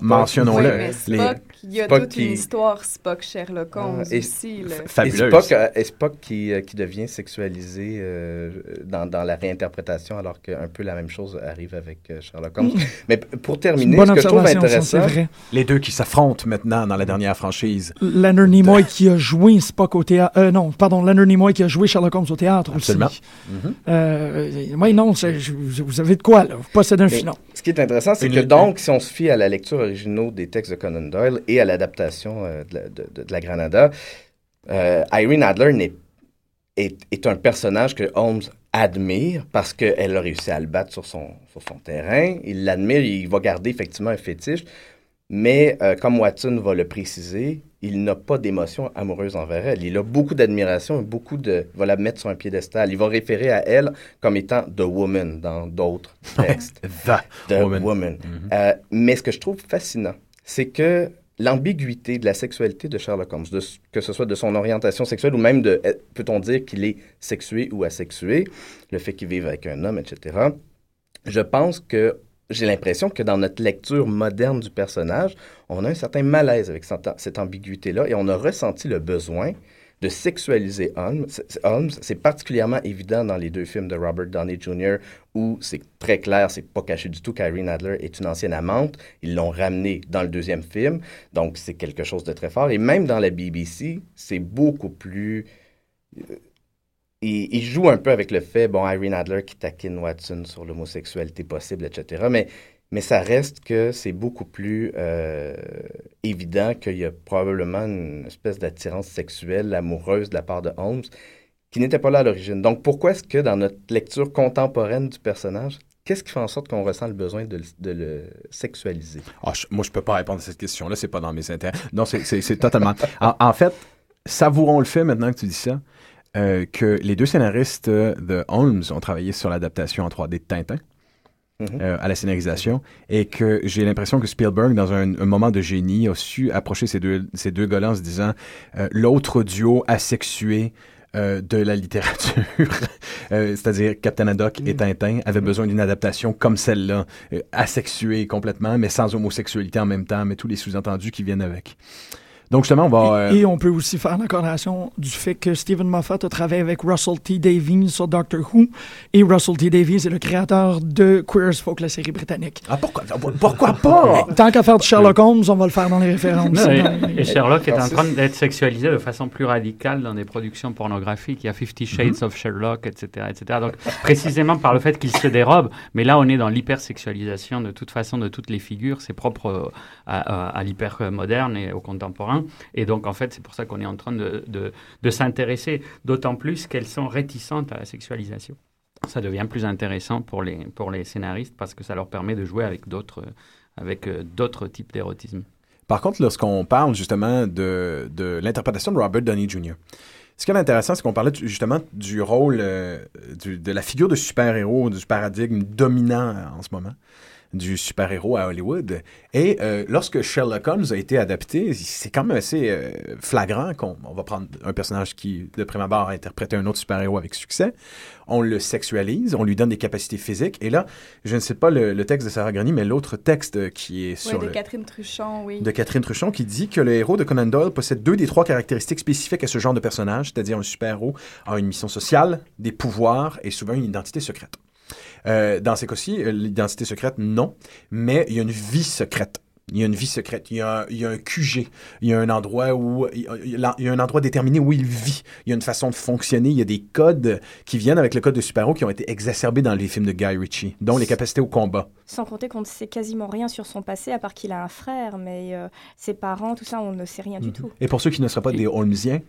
Mentionnons-le. Oui, mais Les- Spock, il y a Spock toute qui- une histoire Spock-Sherlock Holmes Ah, et- aussi. là. F- Et fabuleuse. Spock, euh, et Spock qui, euh, qui devient sexualisé euh, dans, dans la réinterprétation, alors qu'un peu la même chose arrive avec Sherlock Holmes. Mais pour terminer, Bonne ce que je trouve intéressant, vrai. Les deux qui s'affrontent maintenant dans la dernière franchise. Leonard Nimoy qui a joué Spock au théâtre. Euh, non, pardon, Leonard Nimoy qui a joué Sherlock Holmes au théâtre Absolument. aussi. Euh, oui, non, je- vous avez de quoi, là. Vous possédez un Mais filon. ce qui est intéressant, c'est que donc, si on se fie à la lecture originale des textes de Conan Doyle et à l'adaptation euh, de, la- Granada, euh, Irene Adler est, est un personnage que Holmes admire parce qu'elle a réussi à le battre sur son, sur son terrain. Il l'admire, il va garder effectivement un fétiche. Mais euh, comme Watson va le préciser, il n'a pas d'émotion amoureuse envers elle. Il a beaucoup d'admiration, beaucoup de... va la mettre sur un piédestal. Il va référer à elle comme étant The Woman dans d'autres textes. The The Woman. Woman. Euh, mais ce que je trouve fascinant, c'est que l'ambiguïté de la sexualité de Sherlock Holmes, de, que ce soit de son orientation sexuelle ou même de, euh, peut-on dire qu'il est sexué ou asexué, le fait qu'il vive avec un homme, etc. Je pense que j'ai l'impression que dans notre lecture moderne du personnage, on a un certain malaise avec cette, ambiguïté-là et on a ressenti le besoin de sexualiser Holmes. C'est- particulièrement évident dans les deux films de Robert Downey Jr. où c'est très clair, c'est pas caché du tout qu'Irene Adler est une ancienne amante. Ils l'ont ramené dans le deuxième film, donc c'est quelque chose de très fort. Et même dans la BBC, c'est beaucoup plus euh, il, joue un peu avec le fait, bon, Irene Adler qui taquine Watson sur l'homosexualité possible, etc. Mais, mais ça reste que c'est beaucoup plus euh, évident qu'il y a probablement une espèce d'attirance sexuelle, amoureuse de la part de Holmes, qui n'était pas là à l'origine. Donc pourquoi est-ce que dans notre lecture contemporaine du personnage, qu'est-ce qui fait en sorte qu'on ressent le besoin de, le- sexualiser? Ah, je- moi, je peux pas répondre à cette question-là, c'est pas dans mes intérêts. Non, c'est totalement. En, en fait, savourons le fait maintenant que tu dis ça, euh, que les deux scénaristes de Holmes ont travaillé sur l'adaptation en 3D de Tintin. Mhm. euh, à la scénarisation et que j'ai l'impression que Spielberg, dans un, un moment de génie, a su approcher ces deux, ces deux gars-là en se disant euh, l'autre duo asexué euh, de la littérature, euh, c'est-à-dire Captain Haddock et Tintin, avait besoin d'une adaptation comme celle-là, euh, asexuée complètement, mais sans homosexualité en même temps, mais tous les sous-entendus qui viennent avec. Donc justement, on va... euh, Et, et on peut aussi faire la corrélation du fait que Stephen Moffat a travaillé avec Russell T. Davies sur Doctor Who, et Russell T. Davies est le créateur de Queer as Folk, la série britannique. Ah, pourquoi, pourquoi pas? Tant qu'à faire du Sherlock Holmes, on va le faire dans les références. Non, et, Dans- et Sherlock est en train d'être sexualisé de façon plus radicale dans des productions pornographiques. Il y a Fifty Shades of Sherlock, etc., etc. Donc, précisément par le fait qu'il se dérobe, mais là, on est dans l'hypersexualisation de toute façon de toutes les figures. C'est propre euh, à, à, à l'hyper moderne et au contemporain. Et donc, en fait, c'est pour ça qu'on est en train de, de, s'intéresser, d'autant plus qu'elles sont réticentes à la sexualisation. Ça devient plus intéressant pour les, pour les scénaristes parce que ça leur permet de jouer avec d'autres, avec euh, d'autres types d'érotisme. Par contre, lorsqu'on parle justement de, de l'interprétation de Robert Downey Jr., ce qui est intéressant, c'est qu'on parlait justement du rôle, euh, de la figure de super-héros, du paradigme dominant euh, en ce moment, du super-héros à Hollywood. Et euh, lorsque Sherlock Holmes a été adapté, c'est quand même assez euh, flagrant qu'on on va prendre un personnage qui, de prime abord, a interprété un autre super-héros avec succès. On le sexualise, on lui donne des capacités physiques. Et là, je ne sais pas le, le texte de Sarah Greny, mais l'autre texte qui est Ouais, sur de le Catherine Truchon, oui. de Catherine Truchon qui dit que le héros de Conan Doyle possède deux des trois caractéristiques spécifiques à ce genre de personnage, c'est-à-dire un super-héros a une mission sociale, des pouvoirs et souvent une identité secrète. Euh, dans ces cas-ci, euh, l'identité secrète, non, mais il y a une vie secrète. Il y a une vie secrète, il y a, un- il y a un QG, il y a un endroit où il y a- il y un endroit déterminé où il vit. Il y a une façon de fonctionner, il y a des codes qui viennent avec le code de super-héros qui ont été exacerbés dans les films de Guy Ritchie, dont les capacités au combat. Sans compter qu'on ne sait quasiment rien sur son passé, à part qu'il a un frère, mais euh, ses parents, tout ça, on ne sait rien du tout. Et pour ceux qui ne seraient pas des Holmesiens,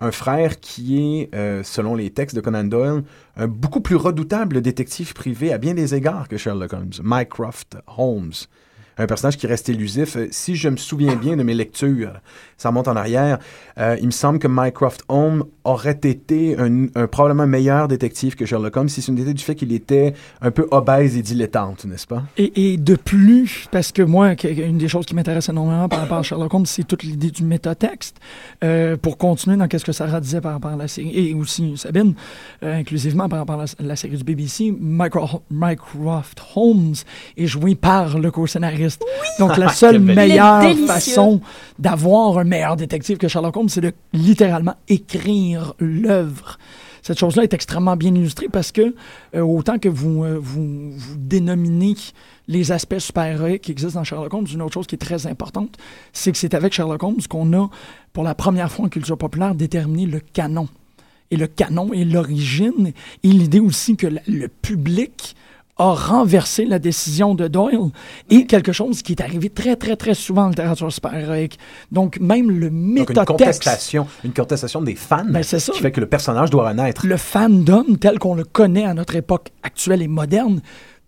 un frère qui est, euh, selon les textes de Conan Doyle, un beaucoup plus redoutable détective privé à bien des égards que Sherlock Holmes, Mycroft Holmes. Un personnage qui reste élusif. Euh, Si je me souviens bien de mes lectures, ça remonte en arrière, euh, il me semble que Mycroft Holmes aurait été un, un probablement meilleur détective que Sherlock Holmes si ce n'était du fait qu'il était un peu obèse et dilettante, n'est-ce pas? Et, de plus, parce que moi, une des choses qui m'intéresse énormément par rapport à Sherlock Holmes, c'est toute l'idée du métatexte. Euh, pour continuer dans ce que Sarah disait par rapport à la série, et aussi Sabine, euh, inclusivement par rapport à la, la série du BBC, Mycro- Mycroft Holmes est joué par le co-scénariste. Donc la seule Quelle belle meilleure façon d'avoir un meilleur détective que Sherlock Holmes, c'est de littéralement écrire l'œuvre. Cette chose-là est extrêmement bien illustrée parce que euh, autant que vous, euh, vous, vous dénominez les aspects super-héroïques qui existent dans Sherlock Holmes, une autre chose qui est très importante, c'est que c'est avec Sherlock Holmes qu'on a, pour la première fois en culture populaire, déterminé le canon. Et le canon est l'origine et l'idée aussi que la- le public a renversé la décision de Doyle et quelque chose qui est arrivé très, très, très souvent en littérature super-héroïque. Donc, même le Donc une métatexte, contestation, une contestation des fans Ben, ça. qui fait que le personnage doit renaître. le fandom tel qu'on le connaît à notre époque actuelle et moderne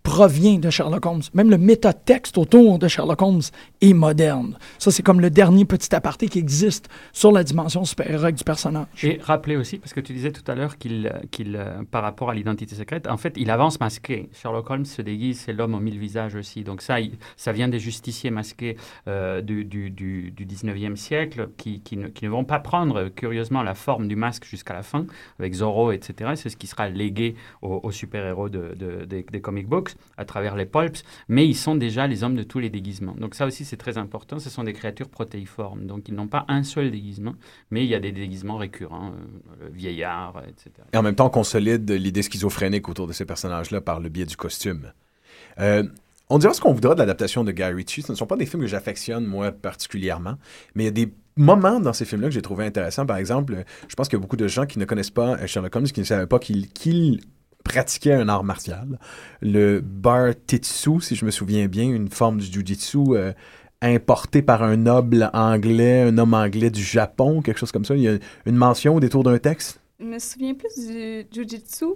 provient de Sherlock Holmes. Même le métatexte autour de Sherlock Holmes est moderne. Ça, c'est comme le dernier petit aparté qui existe sur la dimension super-héroïque du personnage. Et rappelez aussi, parce que tu disais tout à l'heure qu'il, qu'il euh, par rapport à l'identité secrète, en fait, il avance masqué. Sherlock Holmes se déguise, c'est l'homme aux mille visages aussi. Donc ça, ça vient des justiciers masqués euh, du, du, du, du 19e siècle qui, qui, ne, qui ne vont pas prendre, euh, curieusement, la forme du masque jusqu'à la fin, avec Zorro, etc. C'est ce qui sera légué aux, super-héros de, de- des, des comic books à travers les pulps, mais ils sont déjà les hommes de tous les déguisements. Donc ça aussi, c'est très important. Ce sont des créatures protéiformes. Donc ils n'ont pas un seul déguisement, mais il y a des déguisements récurrents, euh, le vieillard, etc. Et en même temps, on consolide l'idée schizophrénique autour de ces personnages-là par le biais du costume. Euh, on dira ce qu'on voudra de l'adaptation de Guy Ritchie. Ce ne sont pas des films que j'affectionne, moi, particulièrement. Mais il y a des moments dans ces films-là que j'ai trouvé intéressants. Par exemple, je pense qu'il y a beaucoup de gens qui ne connaissent pas euh, Sherlock Holmes, qui ne savaient pas qu'il pratiquait un art martial. Le bar Titsu, si je me souviens bien, une forme du Jiu-Jitsu euh, importé par un noble anglais, un homme anglais du Japon, quelque chose comme ça. Il y a une mention au détour d'un texte? Je me souviens plus du Jiu-Jitsu.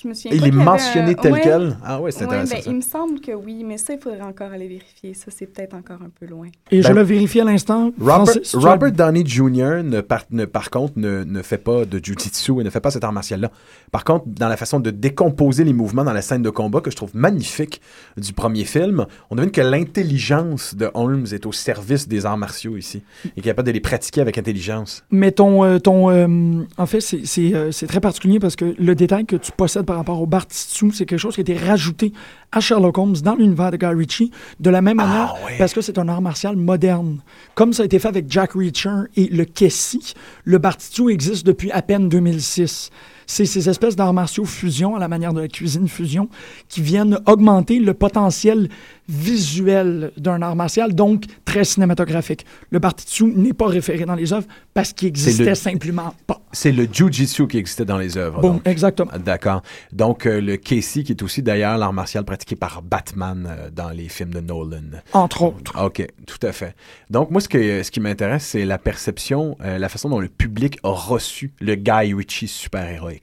Je me souviens Il pas est mentionné un- tel ouais. quel? Ah ouais, c'est Ouais, intéressant, ben, ça. il me semble que oui, mais ça, il faudrait encore aller vérifier. Ça, c'est peut-être encore un peu loin. Et je Ben, le vérifie à l'instant. Robert, Downey Jr. Ne par, ne- par contre ne, ne fait pas de jujitsu et ne fait pas cet art martial-là. Par contre, dans la façon de décomposer les mouvements dans la scène de combat que je trouve magnifique du premier film, on devine que l'intelligence de Holmes est au service des arts martiaux ici et qu'il est capable de les pratiquer avec intelligence. Mais ton, euh, ton euh, en fait, c'est- c'est euh, c'est très particulier parce que le détail que tu possèdes par rapport au Bartitsu, c'est quelque chose qui a été rajouté à Sherlock Holmes dans l'univers de Guy Ritchie de la même manière parce que c'est un art martial moderne. Comme ça a été fait avec Jack Reacher et le Kessie, le Bartitsu existe depuis à peine 2006. C'est ces espèces d'arts martiaux fusion à la manière de la cuisine fusion qui viennent augmenter le potentiel visuel d'un art martial, donc très cinématographique. Le Bartitsu n'est pas référé dans les œuvres parce qu'il existait le- simplement pas. C'est le jujitsu qui existait dans les œuvres. Bon, donc. exactement. D'accord. Donc, euh, le Casey, qui est aussi d'ailleurs l'art martial pratiqué par Batman euh, dans les films de Nolan. Entre autres. OK, tout à fait. Donc, moi, ce, que, ce qui m'intéresse, c'est la perception, euh, la façon dont le public a reçu le Guy Ritchie super-héroïque.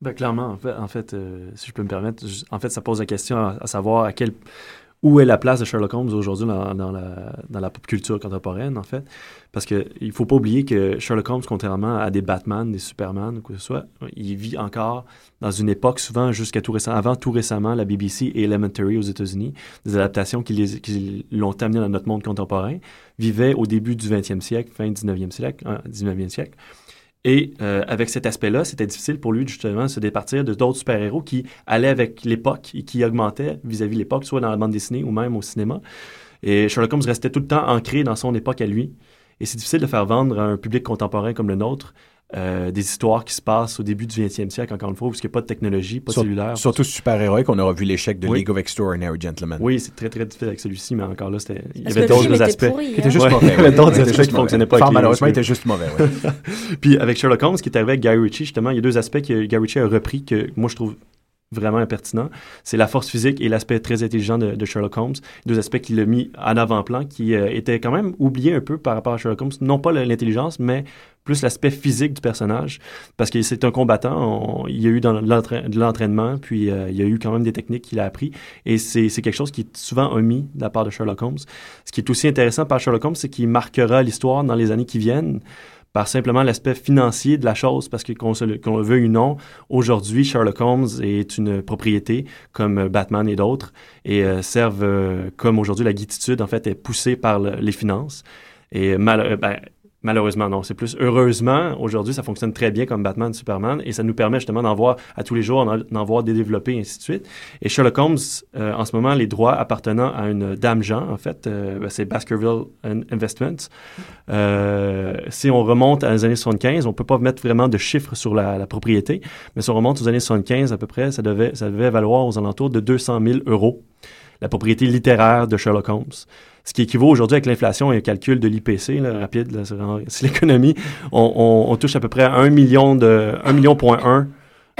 Ben, clairement, en fait, euh, si je peux me permettre, en fait, ça pose la question à, savoir à quel, où est la place de Sherlock Holmes aujourd'hui dans, dans la, dans la pop culture contemporaine, en fait. Parce qu'il ne faut pas oublier que Sherlock Holmes, contrairement à des Batman, des Superman ou quoi que ce soit, il vit encore dans une époque, souvent jusqu'à tout récemment, avant tout récemment, la BBC et Elementary aux États-Unis, des adaptations qui les- qui l'ont amené dans notre monde contemporain, vivaient au début du 20e siècle, fin 19e siècle, hein, 19e siècle. Et euh, avec cet aspect-là, c'était difficile pour lui justement de se départir de d'autres super-héros qui allaient avec l'époque et qui augmentaient vis-à-vis l'époque, soit dans la bande dessinée ou même au cinéma. Et Sherlock Holmes restait tout le temps ancré dans son époque à lui. Et c'est difficile de faire vendre à un public contemporain comme le nôtre euh, des histoires qui se passent au début du 20e siècle, encore une fois, parce qu'il n'y a pas de technologie, pas de Sur- cellulaire. Surtout super-héroïque, on aura vu l'échec de Oui. League of Extraordinary Gentlemen. Oui, c'est très très difficile avec celui-ci, mais encore là, c'était il y avait d'autres aspects. pourri, Qui était juste Ouais, mauvais, il y avait d'autres aspects qui fonctionnaient pas. mauvais. avec malheureusement, il était juste mauvais, oui. Puis avec Sherlock Holmes, qui est arrivé avec Guy Ritchie, justement, il y a deux aspects que Guy Ritchie a repris que moi je trouve vraiment impertinent. C'est la force physique et l'aspect très intelligent de, Sherlock Holmes. Deux aspects qu'il a mis en avant-plan, qui euh, étaient quand même oubliés un peu par rapport à Sherlock Holmes. Non pas l'intelligence, mais plus l'aspect physique du personnage. Parce que c'est un combattant. il y a eu de l'entraînement, puis euh, il y a eu quand même des techniques qu'il a appris. Et c'est quelque chose qui est souvent omis de la part de Sherlock Holmes. Ce qui est aussi intéressant par Sherlock Holmes, c'est qu'il marquera l'histoire dans les années qui viennent par simplement l'aspect financier de la chose, parce que qu'on le- qu'on le ou non, aujourd'hui, Sherlock Holmes est une propriété comme euh, Batman et d'autres, et euh, servent euh, comme aujourd'hui la guititude, en fait, est poussée par le- les finances. Et mal- ben, malheureusement, non, c'est plus heureusement, aujourd'hui, ça fonctionne très bien comme Batman, Superman, et ça nous permet justement d'en voir à tous les jours, d'en- voir des et ainsi de suite. Et Sherlock Holmes, euh, en ce moment, les droits appartenant à une dame Jean, en fait, euh, ben, c'est Baskerville In- Investments. Euh, si on remonte à les années 75, on peut pas mettre vraiment de chiffres sur la, la propriété, mais si on remonte aux années 75 à peu près, ça devait, ça devait valoir aux alentours de 200 000 euros, la propriété littéraire de Sherlock Holmes. Ce qui équivaut aujourd'hui avec l'inflation et un calcul de l'IPC, rapide, c'est l'économie, on, touche à peu près 1 million de 1 million point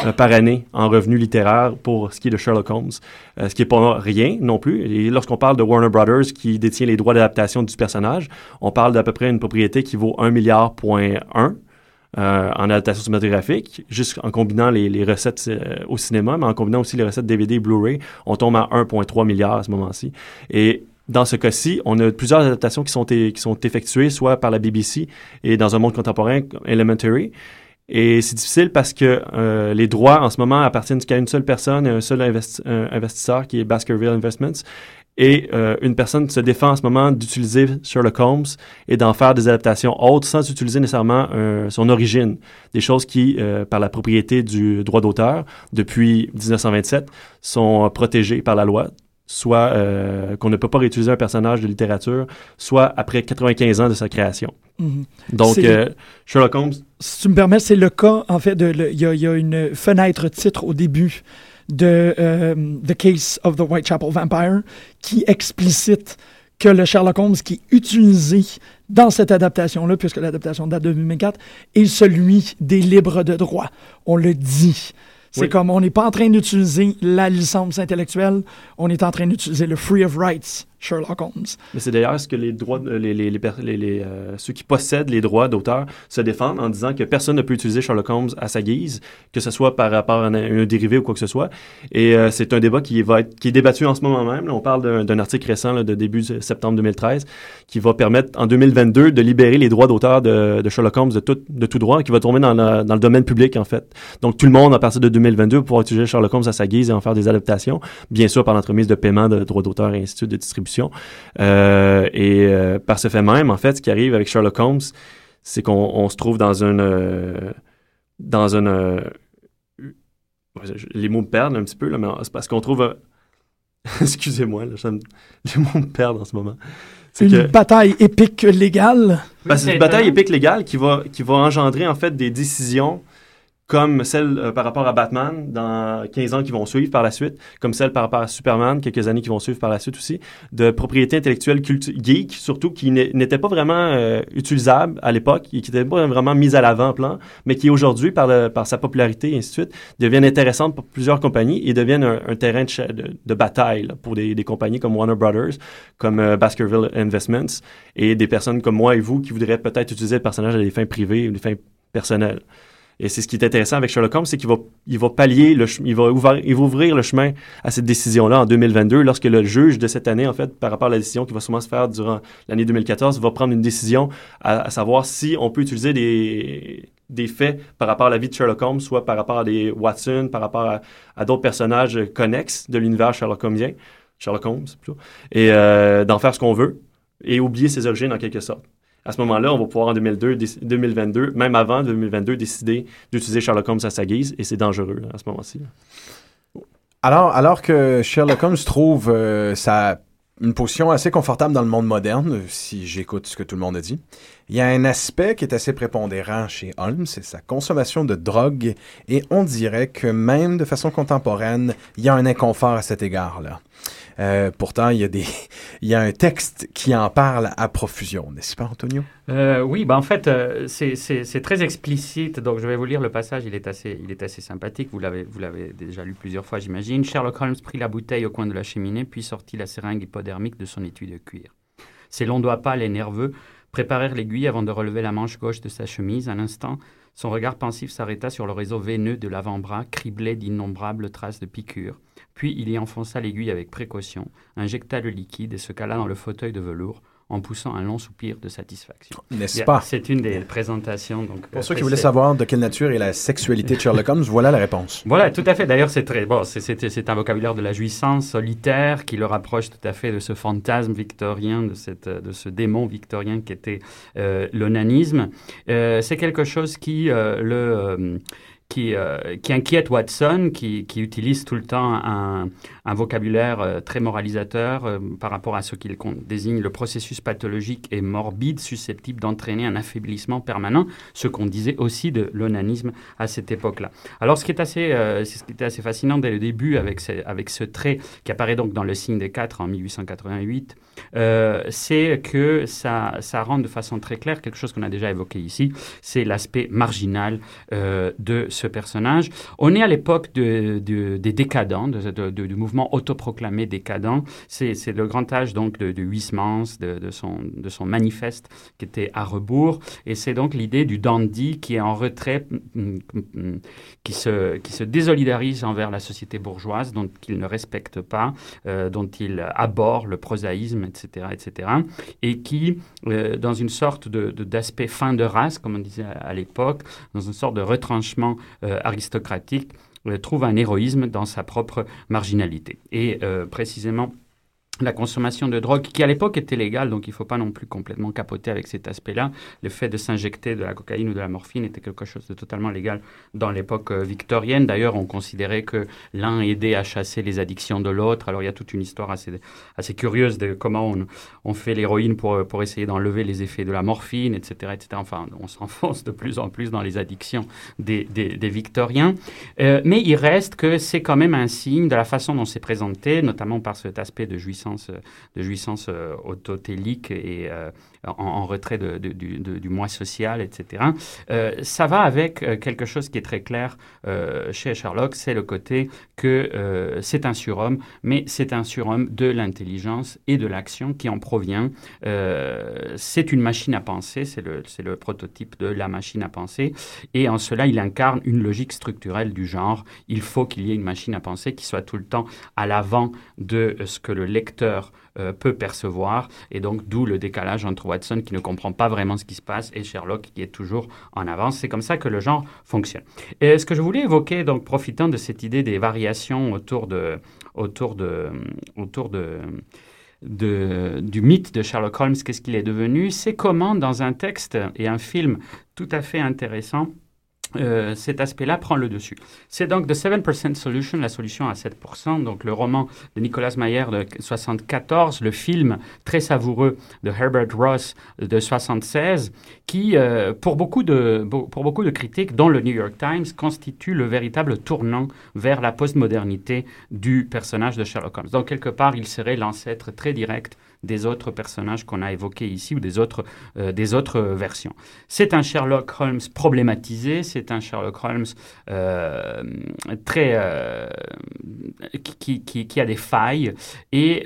euh, par année en revenus littéraires pour ce qui est de Sherlock Holmes, euh, ce qui n'est pas rien non plus. Et lorsqu'on parle de Warner Brothers qui détient les droits d'adaptation du personnage, on parle d'à peu près une propriété qui vaut 1 milliard point euh, en adaptation cinématographique, juste en combinant les, recettes au cinéma, mais en combinant aussi les recettes DVD et Blu-ray, on tombe à 1,3 milliard à ce moment-ci. Et dans ce cas-ci, on a plusieurs adaptations qui sont, qui sont effectuées, soit par la BBC et dans un monde contemporain, Elementary. Et c'est difficile parce que euh, les droits en ce moment appartiennent qu'à une seule personne un seul investisseur qui est Baskerville Investments. Et euh, une personne se défend en ce moment d'utiliser Sherlock Holmes et d'en faire des adaptations autres sans utiliser nécessairement euh, son origine. Des choses qui, euh, par la propriété du droit d'auteur, depuis 1927, sont protégées par la loi soit euh, qu'on ne peut pas réutiliser un personnage de littérature, soit après 95 ans de sa création. Mhm. Donc, euh, Sherlock Holmes, Si tu me permets, c'est le cas, en fait, de le- il y, a- il y a une fenêtre titre au début de euh, The Case of the Whitechapel Vampire qui explicite que le Sherlock Holmes qui est utilisé dans cette adaptation-là, puisque l'adaptation date de 2004, est celui des libres de droit. On le dit. C'est Oui. comme on n'est pas en train d'utiliser la licence intellectuelle, on est en train d'utiliser le Free of Rights Sherlock Holmes. Mais c'est d'ailleurs ce que les droits, les, les, les, les euh, ceux qui possèdent les droits d'auteur se défendent en disant que personne ne peut utiliser Sherlock Holmes à sa guise, que ce soit par rapport à un, dérivé ou quoi que ce soit. Et euh, c'est un débat qui va être, qui est débattu en ce moment même. on parle d'un article récent de début septembre 2013 qui va permettre en 2022 de libérer les droits d'auteur de, Sherlock Holmes de tout, de tout droit, qui va tomber dans, le domaine public en fait. Donc tout le monde à partir de 2022 va pouvoir utiliser Sherlock Holmes à sa guise et en faire des adaptations, bien sûr par l'entremise de paiement de droits d'auteur et ainsi de suite de distribution. Euh, et euh, par ce fait même, en fait, ce qui arrive avec Sherlock Holmes, c'est qu'on se trouve dans une euh, dans une les mots me perdent un petit peu là, mais c'est parce qu'on trouve excusez-moi, les mots me perdent en ce moment. Une bataille épique légale? Ben, c'est une bataille épique légale qui va, qui va engendrer en fait des décisions comme celle euh, par rapport à Batman dans 15 ans qui vont suivre par la suite, comme celle par rapport à Superman, quelques années qui vont suivre par la suite aussi, de propriété intellectuelle geek, surtout qui n'était pas vraiment euh, utilisable à l'époque, qui n'était pas vraiment mise à l'avant-plan, mais qui aujourd'hui, par, sa popularité et ainsi de suite, deviennent intéressantes pour plusieurs compagnies et deviennent un, terrain de, bataille pour des, des, compagnies comme Warner Brothers, comme euh, Baskerville Investments et des personnes comme moi et vous qui voudraient peut-être utiliser le personnage à des fins privées ou des fins personnelles. Et c'est ce qui est intéressant avec Sherlock Holmes, c'est qu'il va, il va pallier, le, il, va ouvrir, il va ouvrir le chemin à cette décision-là en 2022, lorsque le juge de cette année, en fait, par rapport à la décision qui va sûrement se faire durant l'année 2014, va prendre une décision à, savoir si on peut utiliser des, des faits par rapport à la vie de Sherlock Holmes, soit par rapport à des Watson, par rapport à, d'autres personnages connexes de l'univers Sherlock Holmesien, Sherlock Holmes plutôt, et euh, d'en faire ce qu'on veut et oublier ses origines en quelque sorte à ce moment-là, on va pouvoir en 2002, 2022, même avant 2022, décider d'utiliser Sherlock Holmes à sa guise, et c'est dangereux à ce moment-ci. Alors, alors que Sherlock Holmes trouve euh, une position assez confortable dans le monde moderne, si j'écoute ce que tout le monde a dit, il y a un aspect qui est assez prépondérant chez Holmes, c'est sa consommation de drogue, et on dirait que même de façon contemporaine, il y a un inconfort à cet égard-là. Euh, pourtant, il y, a des, il y a un texte qui en parle à profusion, n'est-ce pas, Antonio? Euh, oui, bah en fait, euh, c'est très explicite. Donc, je vais vous lire le passage. Il est assez, il est assez sympathique. Vous l'avez déjà lu plusieurs fois, j'imagine. Sherlock Holmes prit la bouteille au coin de la cheminée, puis sortit la seringue hypodermique de son étui de cuir. Ses longs doigts pâles et nerveux préparèrent l'aiguille avant de relever la manche gauche de sa chemise. À l'instant, son regard pensif s'arrêta sur le réseau veineux de l'avant-bras, criblé d'innombrables traces de piqûres. Puis il y enfonça l'aiguille avec précaution, injecta le liquide et se cala dans le fauteuil de velours en poussant un long soupir de satisfaction. N'est-ce pas? C'est une des présentations. Donc, Pour ceux qui voulaient savoir de quelle nature est la sexualité de Sherlock Holmes, voilà la réponse. Voilà, tout à fait. D'ailleurs, c'est très bon. C'est un vocabulaire de la jouissance solitaire qui le rapproche tout à fait de ce fantasme victorien, de, cette, de ce démon victorien qui était euh, l'onanisme. Euh, c'est quelque chose qui euh, le qui, euh, qui inquiète Watson, qui, utilise tout le temps un, vocabulaire euh, très moralisateur euh, par rapport à ce qu'il désigne le processus pathologique et morbide susceptible d'entraîner un affaiblissement permanent, ce qu'on disait aussi de l'onanisme à cette époque-là. Alors, ce qui est assez, ce qui était assez fascinant dès le début avec ce trait qui apparaît donc dans le signe des quatre en 1888, c'est que ça, ça rend de façon très claire quelque chose qu'on a déjà évoqué ici, c'est l'aspect marginal de ce personnage. On est à l'époque de, des décadents, du mouvement autoproclamé décadent. C'est le grand âge donc de, Huysmans, de, son, de son manifeste qui était à rebours. Et c'est donc l'idée du dandy qui est en retrait, mm, mm, mm, qui se, qui se désolidarise envers la société bourgeoise, dont il ne respecte pas, euh, dont il aborde le prosaïsme, etc., etc. Et qui, euh, dans une sorte d'aspect fin de race, comme on disait à l'époque, dans une sorte de retranchement euh, aristocratique euh, trouve un héroïsme dans sa propre marginalité. Et précisément, la consommation de drogue, qui à l'époque était légale, donc il ne faut pas non plus complètement capoter avec cet aspect-là. Le fait de s'injecter de la cocaïne ou de la morphine était quelque chose de totalement légal dans l'époque euh, victorienne. D'ailleurs, on considérait que l'un aidait à chasser les addictions de l'autre. Alors il y a toute une histoire assez, assez curieuse de comment on, on fait l'héroïne pour, pour essayer d'enlever les effets de la morphine, etc. etc. Enfin, on s'enfonce de plus en plus dans les addictions des, des, victoriens. Euh, mais il reste que c'est quand même un signe de la façon dont c'est présenté, notamment par cet aspect de jouissance jouissance, de jouissance autotélique et en, retrait du, moi social, etc. ça va avec quelque chose qui est très clair chez Sherlock, c'est le côté que c'est un surhomme, mais c'est un surhomme de l'intelligence et de l'action qui en provient. c'est une machine à penser, c'est le prototype de la machine à penser, et en cela, il incarne une logique structurelle du genre. Il faut qu'il y ait une machine à penser qui soit tout le temps à l'avant de ce que le lecteur euh, peut percevoir, et donc d'où le décalage entre Watson qui ne comprend pas vraiment ce qui se passe et Sherlock qui est toujours en avance. C'est comme ça que le genre fonctionne. Et ce que je voulais évoquer, donc profitant de cette idée des variations autour de, autour de, autour de, du mythe de Sherlock Holmes, qu'est-ce qu'il est devenu, c'est comment dans un texte et un film tout à fait intéressant, euh, cet aspect-là prend le dessus. C'est donc The 7% Solution, la solution à 7%, donc le roman de Nicolas Mayer de 74, le film très savoureux de Herbert Ross de 76, qui, euh, pour, beaucoup de, pour beaucoup de critiques, dont le New York Times, constitue le véritable tournant vers la postmodernité du personnage de Sherlock Holmes. Donc, quelque part, il serait l'ancêtre très direct des autres personnages qu'on a évoqués ici ou des autres, euh, des autres versions. C'est un Sherlock Holmes problématisé, c'est un Sherlock Holmes euh, très, euh, qui, qui, a des failles et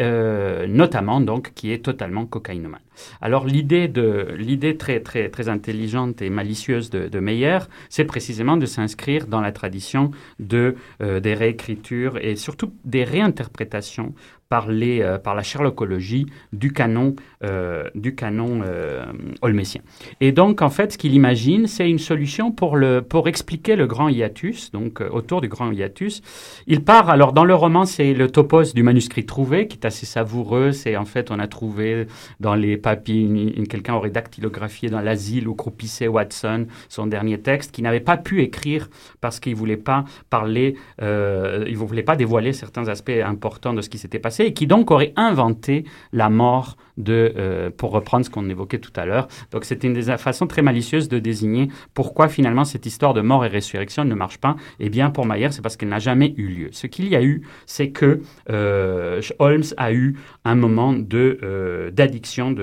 notamment donc qui est totalement cocaïnomane. Alors l'idée l'idée très très très intelligente et malicieuse de, de Meyer, c'est précisément de s'inscrire dans la tradition de des réécritures et surtout des réinterprétations par, euh, par la Sherlockologie du canon, euh, du canon euh, holmétien. Et donc, en fait, ce qu'il imagine, c'est une solution pour, pour expliquer le grand hiatus, donc autour du grand hiatus. Il part, alors dans le roman, c'est le topos du manuscrit trouvé, qui est assez savoureux. C'est en fait, on a trouvé dans les papiers, quelqu'un aurait dactylographié dans l'asile où croupissait Watson son dernier texte, qui n'avait pas pu écrire parce qu'il ne voulait pas parler, il ne voulait pas dévoiler certains aspects importants de ce qui s'était passé et qui donc aurait inventé la mort de, euh, pour reprendre ce qu'on évoquait tout à l'heure. Donc c'était une des façons très malicieuses de désigner pourquoi finalement cette histoire de mort et résurrection ne marche pas. Eh bien pour Mayer, c'est parce qu'elle n'a jamais eu lieu. Ce qu'il y a eu, c'est que euh, Holmes a eu un moment de euh, d'addiction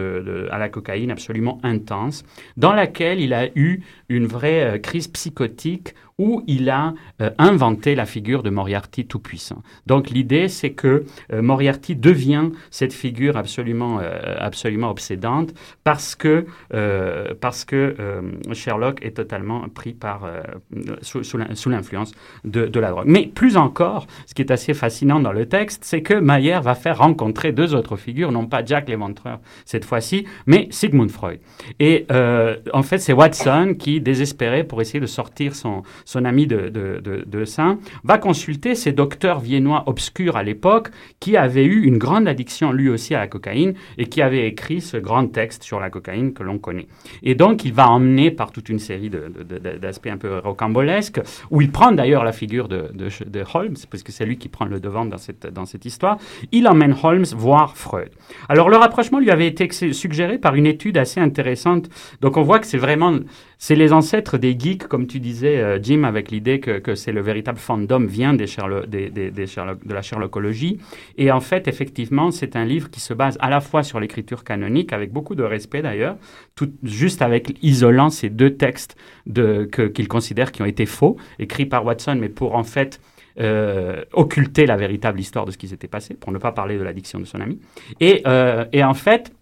à la cocaïne absolument intense, dans laquelle il a eu une vraie crise psychotique où il a inventé la figure de Moriarty tout-puissant. Donc l'idée, c'est que Moriarty devient cette figure absolument euh, absolument obsédante parce que, euh, parce que euh, Sherlock est totalement pris par, sous, sous l'influence de, de, la drogue. Mais plus encore, ce qui est assez fascinant dans le texte, c'est que Mayer va faire rencontrer deux autres figures, non pas Jack l'éventreur cette fois-ci, mais Sigmund Freud. Et en fait, c'est Watson qui, désespéré pour essayer de sortir son, son ami de, de, de, de sein, va consulter ces docteurs viennois obscurs à l'époque qui avaient eu une grande addiction lui aussi à la cocaïne et qui avait écrit ce grand texte sur la cocaïne que l'on connaît. Et donc, il va emmener par toute une série d'aspects un peu rocambolesques, où il prend d'ailleurs la figure de, Holmes, parce que c'est lui qui prend le devant dans cette, dans cette histoire. Il emmène Holmes voir Freud. Alors, le rapprochement lui avait été suggéré par une étude assez intéressante. Donc, on voit que c'est vraiment c'est les ancêtres des geeks, comme tu disais, euh, Jim, avec l'idée que, que c'est le véritable fandom vient de la Sherlockologie. Et en fait, effectivement, c'est un livre qui se base à la fois sur l'écriture canonique, avec beaucoup de respect d'ailleurs, juste avec isolant ces deux textes de, que, qu'il considère qui ont été faux, écrits par Watson, mais pour en fait euh, occulter la véritable histoire de ce qui s'était passé, pour ne pas parler de l'addiction de son ami. Et, euh, et en fait,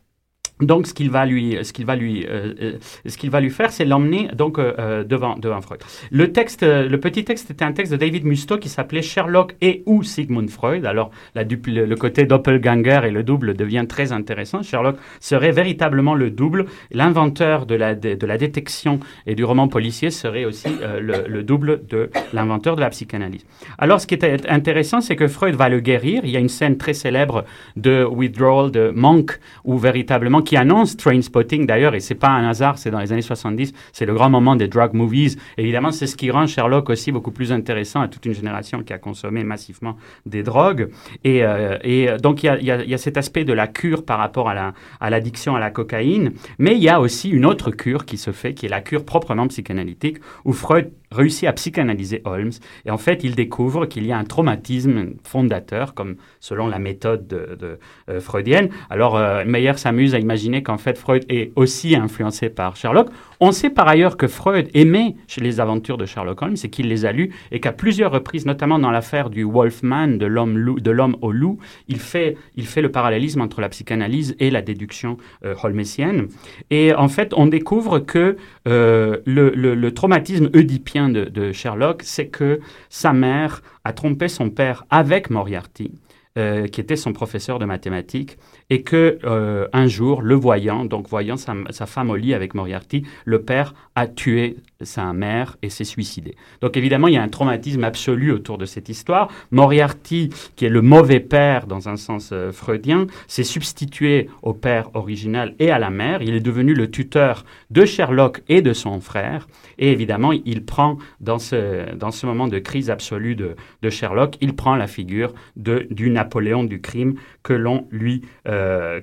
donc, ce qu'il va lui, ce qu'il va lui, euh, euh, ce qu'il va lui faire, c'est l'emmener donc euh, devant, devant Freud. Le texte, le petit texte était un texte de David Musto qui s'appelait Sherlock et ou Sigmund Freud. Alors, le, côté doppelganger et le double devient très intéressant. Sherlock serait véritablement le double. L'inventeur de la, de, la détection et du roman policier serait aussi le, le, double de l'inventeur de la psychanalyse. Alors, ce qui est intéressant, c'est que Freud va le guérir. Il y a une scène très célèbre de Withdrawal de Monk où véritablement qui annonce Trainspotting d'ailleurs, et c'est pas un hasard, c'est dans les années 70, c'est le grand moment des drug movies. Évidemment, c'est ce qui rend Sherlock aussi beaucoup plus intéressant à toute une génération qui a consommé massivement des drogues. Et, euh, euh, donc, il y a, cet aspect de la cure par rapport à l'addiction à la cocaïne, mais il y a aussi une autre cure qui se fait, qui est la cure proprement psychanalytique, où Freud réussit à psychanalyser Holmes. Et en fait, il découvre qu'il y a un traumatisme fondateur, comme selon la méthode de, euh, freudienne. Alors, euh, Meyer s'amuse à imaginer qu'en fait, Freud est aussi influencé par Sherlock. On sait par ailleurs que Freud aimait les aventures de Sherlock Holmes et qu'il les a lues et qu'à plusieurs reprises, notamment dans l'affaire du Wolfman, de l'homme au loup, il fait, le parallélisme entre la psychanalyse et la déduction euh, holmesienne. Et en fait, on découvre que euh, le, traumatisme oedipien de, de Sherlock, c'est que sa mère a trompé son père avec Moriarty. Euh, qui était son professeur de mathématiques, et que euh, un jour, le voyant, donc voyant sa, femme au lit avec Moriarty, le père a tué sa mère et s'est suicidé. Donc évidemment, il y a un traumatisme absolu autour de cette histoire. Moriarty, qui est le mauvais père dans un sens euh, freudien, s'est substitué au père original et à la mère. Il est devenu le tuteur de Sherlock et de son frère. Et évidemment, il prend, dans ce, dans ce moment de crise absolue de, de Sherlock, il prend la figure de, du Napoléon du crime que l'on lui, euh,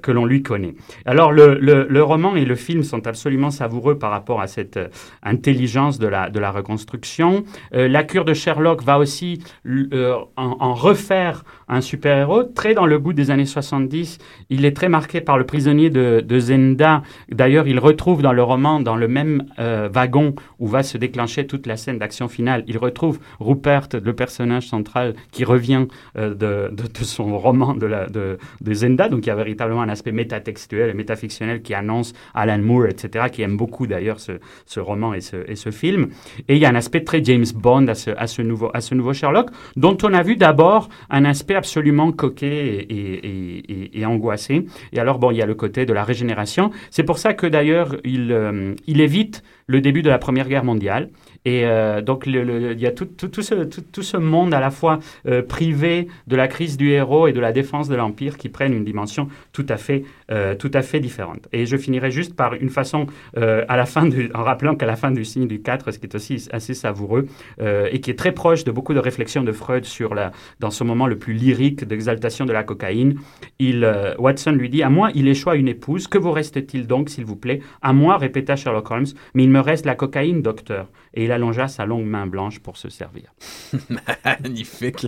que l'on lui connaît. Alors, le, le, roman et le film sont absolument savoureux par rapport à cette euh, intelligence de la, de la reconstruction. Euh, la cure de Sherlock va aussi euh, en, refaire un super-héros. Très dans le goût des années 70, il est très marqué par le prisonnier de, Zenda. D'ailleurs, il retrouve dans le roman, dans le même wagon où va se déclencher toute la scène d'action finale, il retrouve Rupert, le personnage central, qui revient de, de, son roman de, la, de, Zenda. Donc, il y a véritablement un aspect métatextuel et métafictionnel qui annonce Alan Moore, etc., qui aime beaucoup d'ailleurs ce, ce, roman et ce, et ce, film. Et il y a un aspect très James Bond à ce, à ce, nouveau, à ce nouveau Sherlock, dont on a vu d'abord un aspect absolument coquet et, et, angoissé. Et alors, bon, il y a le côté de la régénération. C'est pour ça que d'ailleurs, il, euh, il évite le début de la Première Guerre mondiale. Et euh, donc, il y a tout, tout, ce, tout, ce, monde à la fois euh, privé de la crise du héros et de la défense de l'Empire qui prennent une dimension tout à fait, euh, tout à fait différente. Et je finirai juste par une façon, à la fin en rappelant qu'à la fin du signe du 4, ce qui est aussi assez savoureux et qui est très proche de beaucoup de réflexions de Freud sur la, dans ce moment le plus lyrique d'exaltation de la cocaïne, il, Watson lui dit À moi, il échoue une épouse. Que vous reste-t-il donc, s'il vous plaît? À moi, répéta Sherlock Holmes, mais il me reste la cocaïne, docteur. Et il allongea sa longue main blanche pour se servir. Magnifique.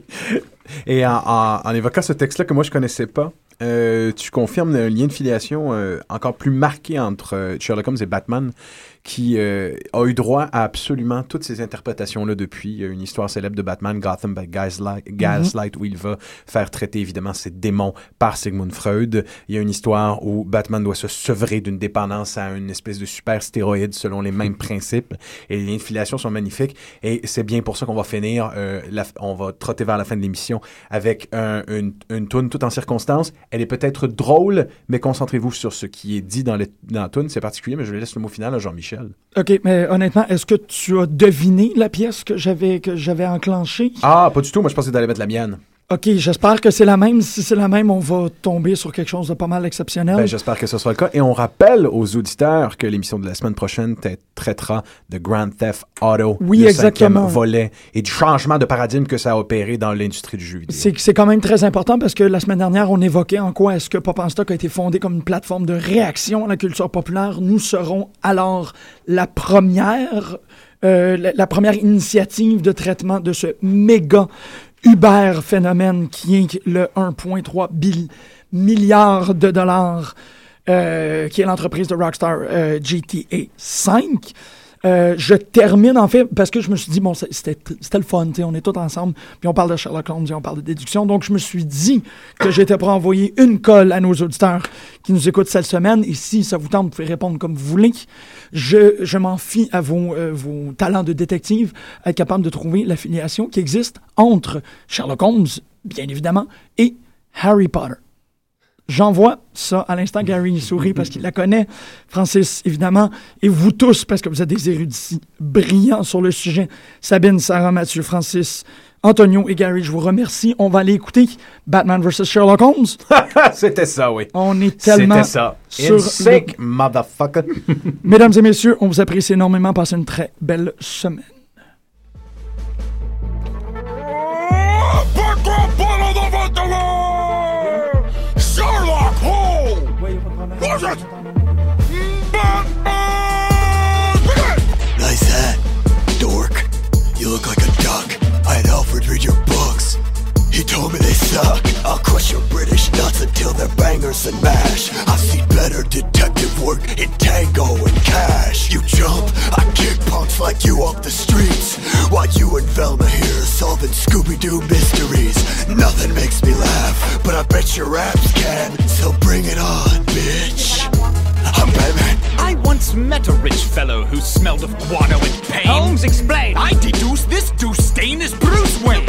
Et en, évoquant ce texte-là que moi je connaissais pas, euh, tu confirmes un lien de filiation euh, encore plus marqué entre euh, Sherlock Holmes et Batman qui euh, a eu droit à absolument toutes ces interprétations-là depuis. Il y a une histoire célèbre de Batman, Gotham by Gaslight, mhm. Gaslight où il va faire traiter évidemment ses démons par Sigmund Freud. Il y a une histoire où Batman doit se sevrer d'une dépendance à une espèce de super stéroïde selon les mêmes principes. Et les liens de filiation sont magnifiques. Et c'est bien pour ça qu'on va finir, euh, la, on va trotter vers la fin de l'émission avec un, une, une tune toute en circonstance. Elle est peut-être drôle, mais concentrez-vous sur ce qui est dit dans, les, dans la tune. C'est particulier, mais je laisse le mot final à Jean-Michel. OK, mais honnêtement, est-ce que tu as deviné la pièce que j'avais que j'avais enclenchée? Ah, pas du tout. Moi, je pensais d'aller mettre la mienne. OK, j'espère que c'est la même. Si c'est la même, on va tomber sur quelque chose de pas mal exceptionnel. Ben, j'espère que ce sera le cas. Et on rappelle aux auditeurs que l'émission de la semaine prochaine traitera de Grand Theft Auto, oui, le exactement. volet, et du changement de paradigme que ça a opéré dans l'industrie du jeu vidéo. C'est quand même très important parce que la semaine dernière, on évoquait en quoi est-ce que Pop en Stock a été fondé comme une plateforme de réaction à la culture populaire. Nous serons alors la première... Euh, la, la, première initiative de traitement de ce méga Uber phénomène qui est le 1,3 milliard de dollars, euh, qui est l'entreprise de Rockstar euh, GTA 5. Euh, je termine en fait parce que je me suis dit, bon, c'était le fun, on est tous ensemble, puis on parle de Sherlock Holmes et on parle de déduction. Donc, je me suis dit que j'étais pour envoyer une colle à nos auditeurs qui nous écoutent cette semaine. Et si ça vous tente, vous pouvez répondre comme vous voulez. Je, je m'en fie à vos, euh, vos talents de détective, à être capable de trouver l'affiliation qui existe entre Sherlock Holmes, bien évidemment, et Harry Potter. J'envoie ça à l'instant. Gary sourit parce qu'il la connaît. Francis, évidemment. Et vous tous, parce que vous êtes des érudits brillants sur le sujet. Sabine, Sarah, Mathieu, Francis, Antonio et Gary, je vous remercie. On va aller écouter Batman vs. Sherlock Holmes. C'était ça, oui. On est tellement. C'était ça. Sur sick, motherfucker. Mesdames et messieurs, on vous apprécie énormément. Passez une très belle semaine. I'll crush your British nuts until they're bangers and mash. I see better detective work in tango and cash. You jump, I kick punks like you off the streets. While you and Velma here solving Scooby-Doo mysteries. Nothing makes me laugh, but I bet your raps can. So bring it on, bitch. I'm Batman. I once met a rich fellow who smelled of guano and pain. Holmes, explain. I deduce this douche stain is Bruce Wayne.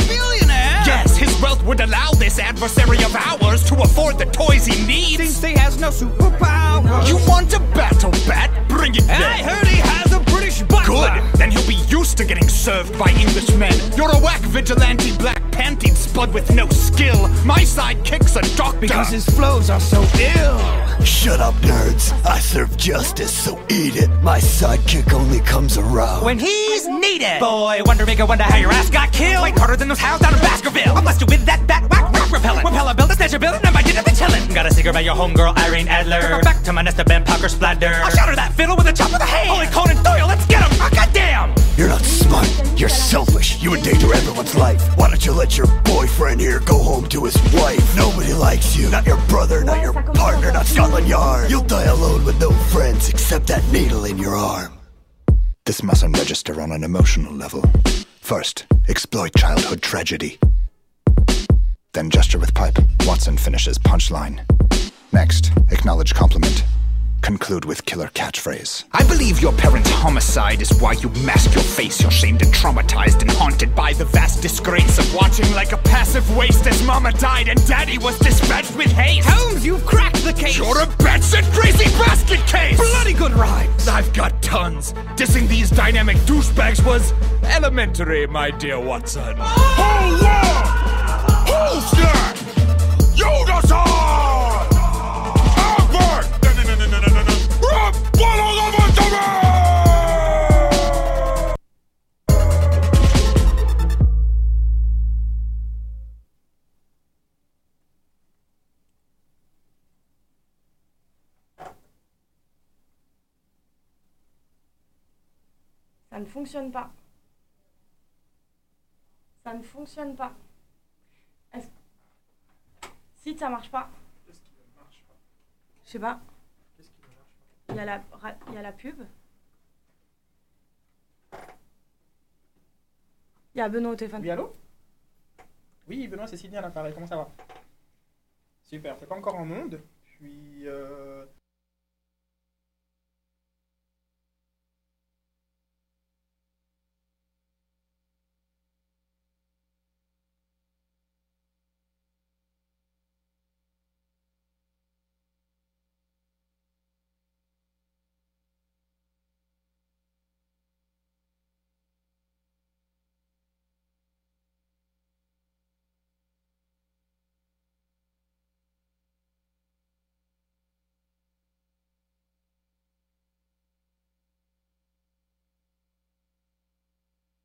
Yes, his wealth would allow this adversary of ours to afford the toys he needs. Since he has no superpower. You want a battle bat? Bring it I heard he has a British butler. Good. Then he'll be used to getting served by Englishmen. You're a whack vigilante black panty spud with no skill. My sidekick's a doctor. Because his flows are so ill. Shut up, nerds. I serve justice, so eat it. My sidekick only comes around. When he's needed. Boy, wonder make a wonder how your ass got killed. Fight harder than those hounds out of Baskerville. I blessed you with that bat whack rock repellent. Repeller build a snatcher build and I might get a chillin'. Got a secret about your homegirl Irene Adler. Go back to my nest of Ben Parker splatter. I'll shatter that fiddle with a chop of the hand. Holy Conan Doyle, let's get him. Oh, ah, goddamn. You're not smart. You're selfish. You endanger everyone's life. Why don't you let your boyfriend here go home to his wife? Nobody likes you. Not your brother, not your partner, not Scotland Yard. You'll die alone with no friends except that needle in your arm. This mustn't register on an emotional level. First, exploit childhood tragedy. Then gesture with pipe. Watson finishes punchline. Next, acknowledge compliment. Conclude with killer catchphrase. I believe your parents' homicide is why you mask your face. You're shamed and traumatized and haunted by the vast disgrace of watching like a passive waste as mama died and daddy was dispatched with haste. Holmes, you've cracked the case. You're a Benson crazy basket case. Bloody good rhymes. I've got tons. Dissing these dynamic douchebags was elementary, my dear Watson. Oh! Hold on! Holster! Ne fonctionne pas. Ça ne fonctionne pas. Est-ce... Si ça marche pas. Je sais pas. Il y, a la, ra- il y a la pub. Il y a Benoît au téléphone. Oui, allô? Oui, Benoît, c'est Sylvien à l'appareil. Comment ça va? Super, t'es pas encore en onde. Puis, euh,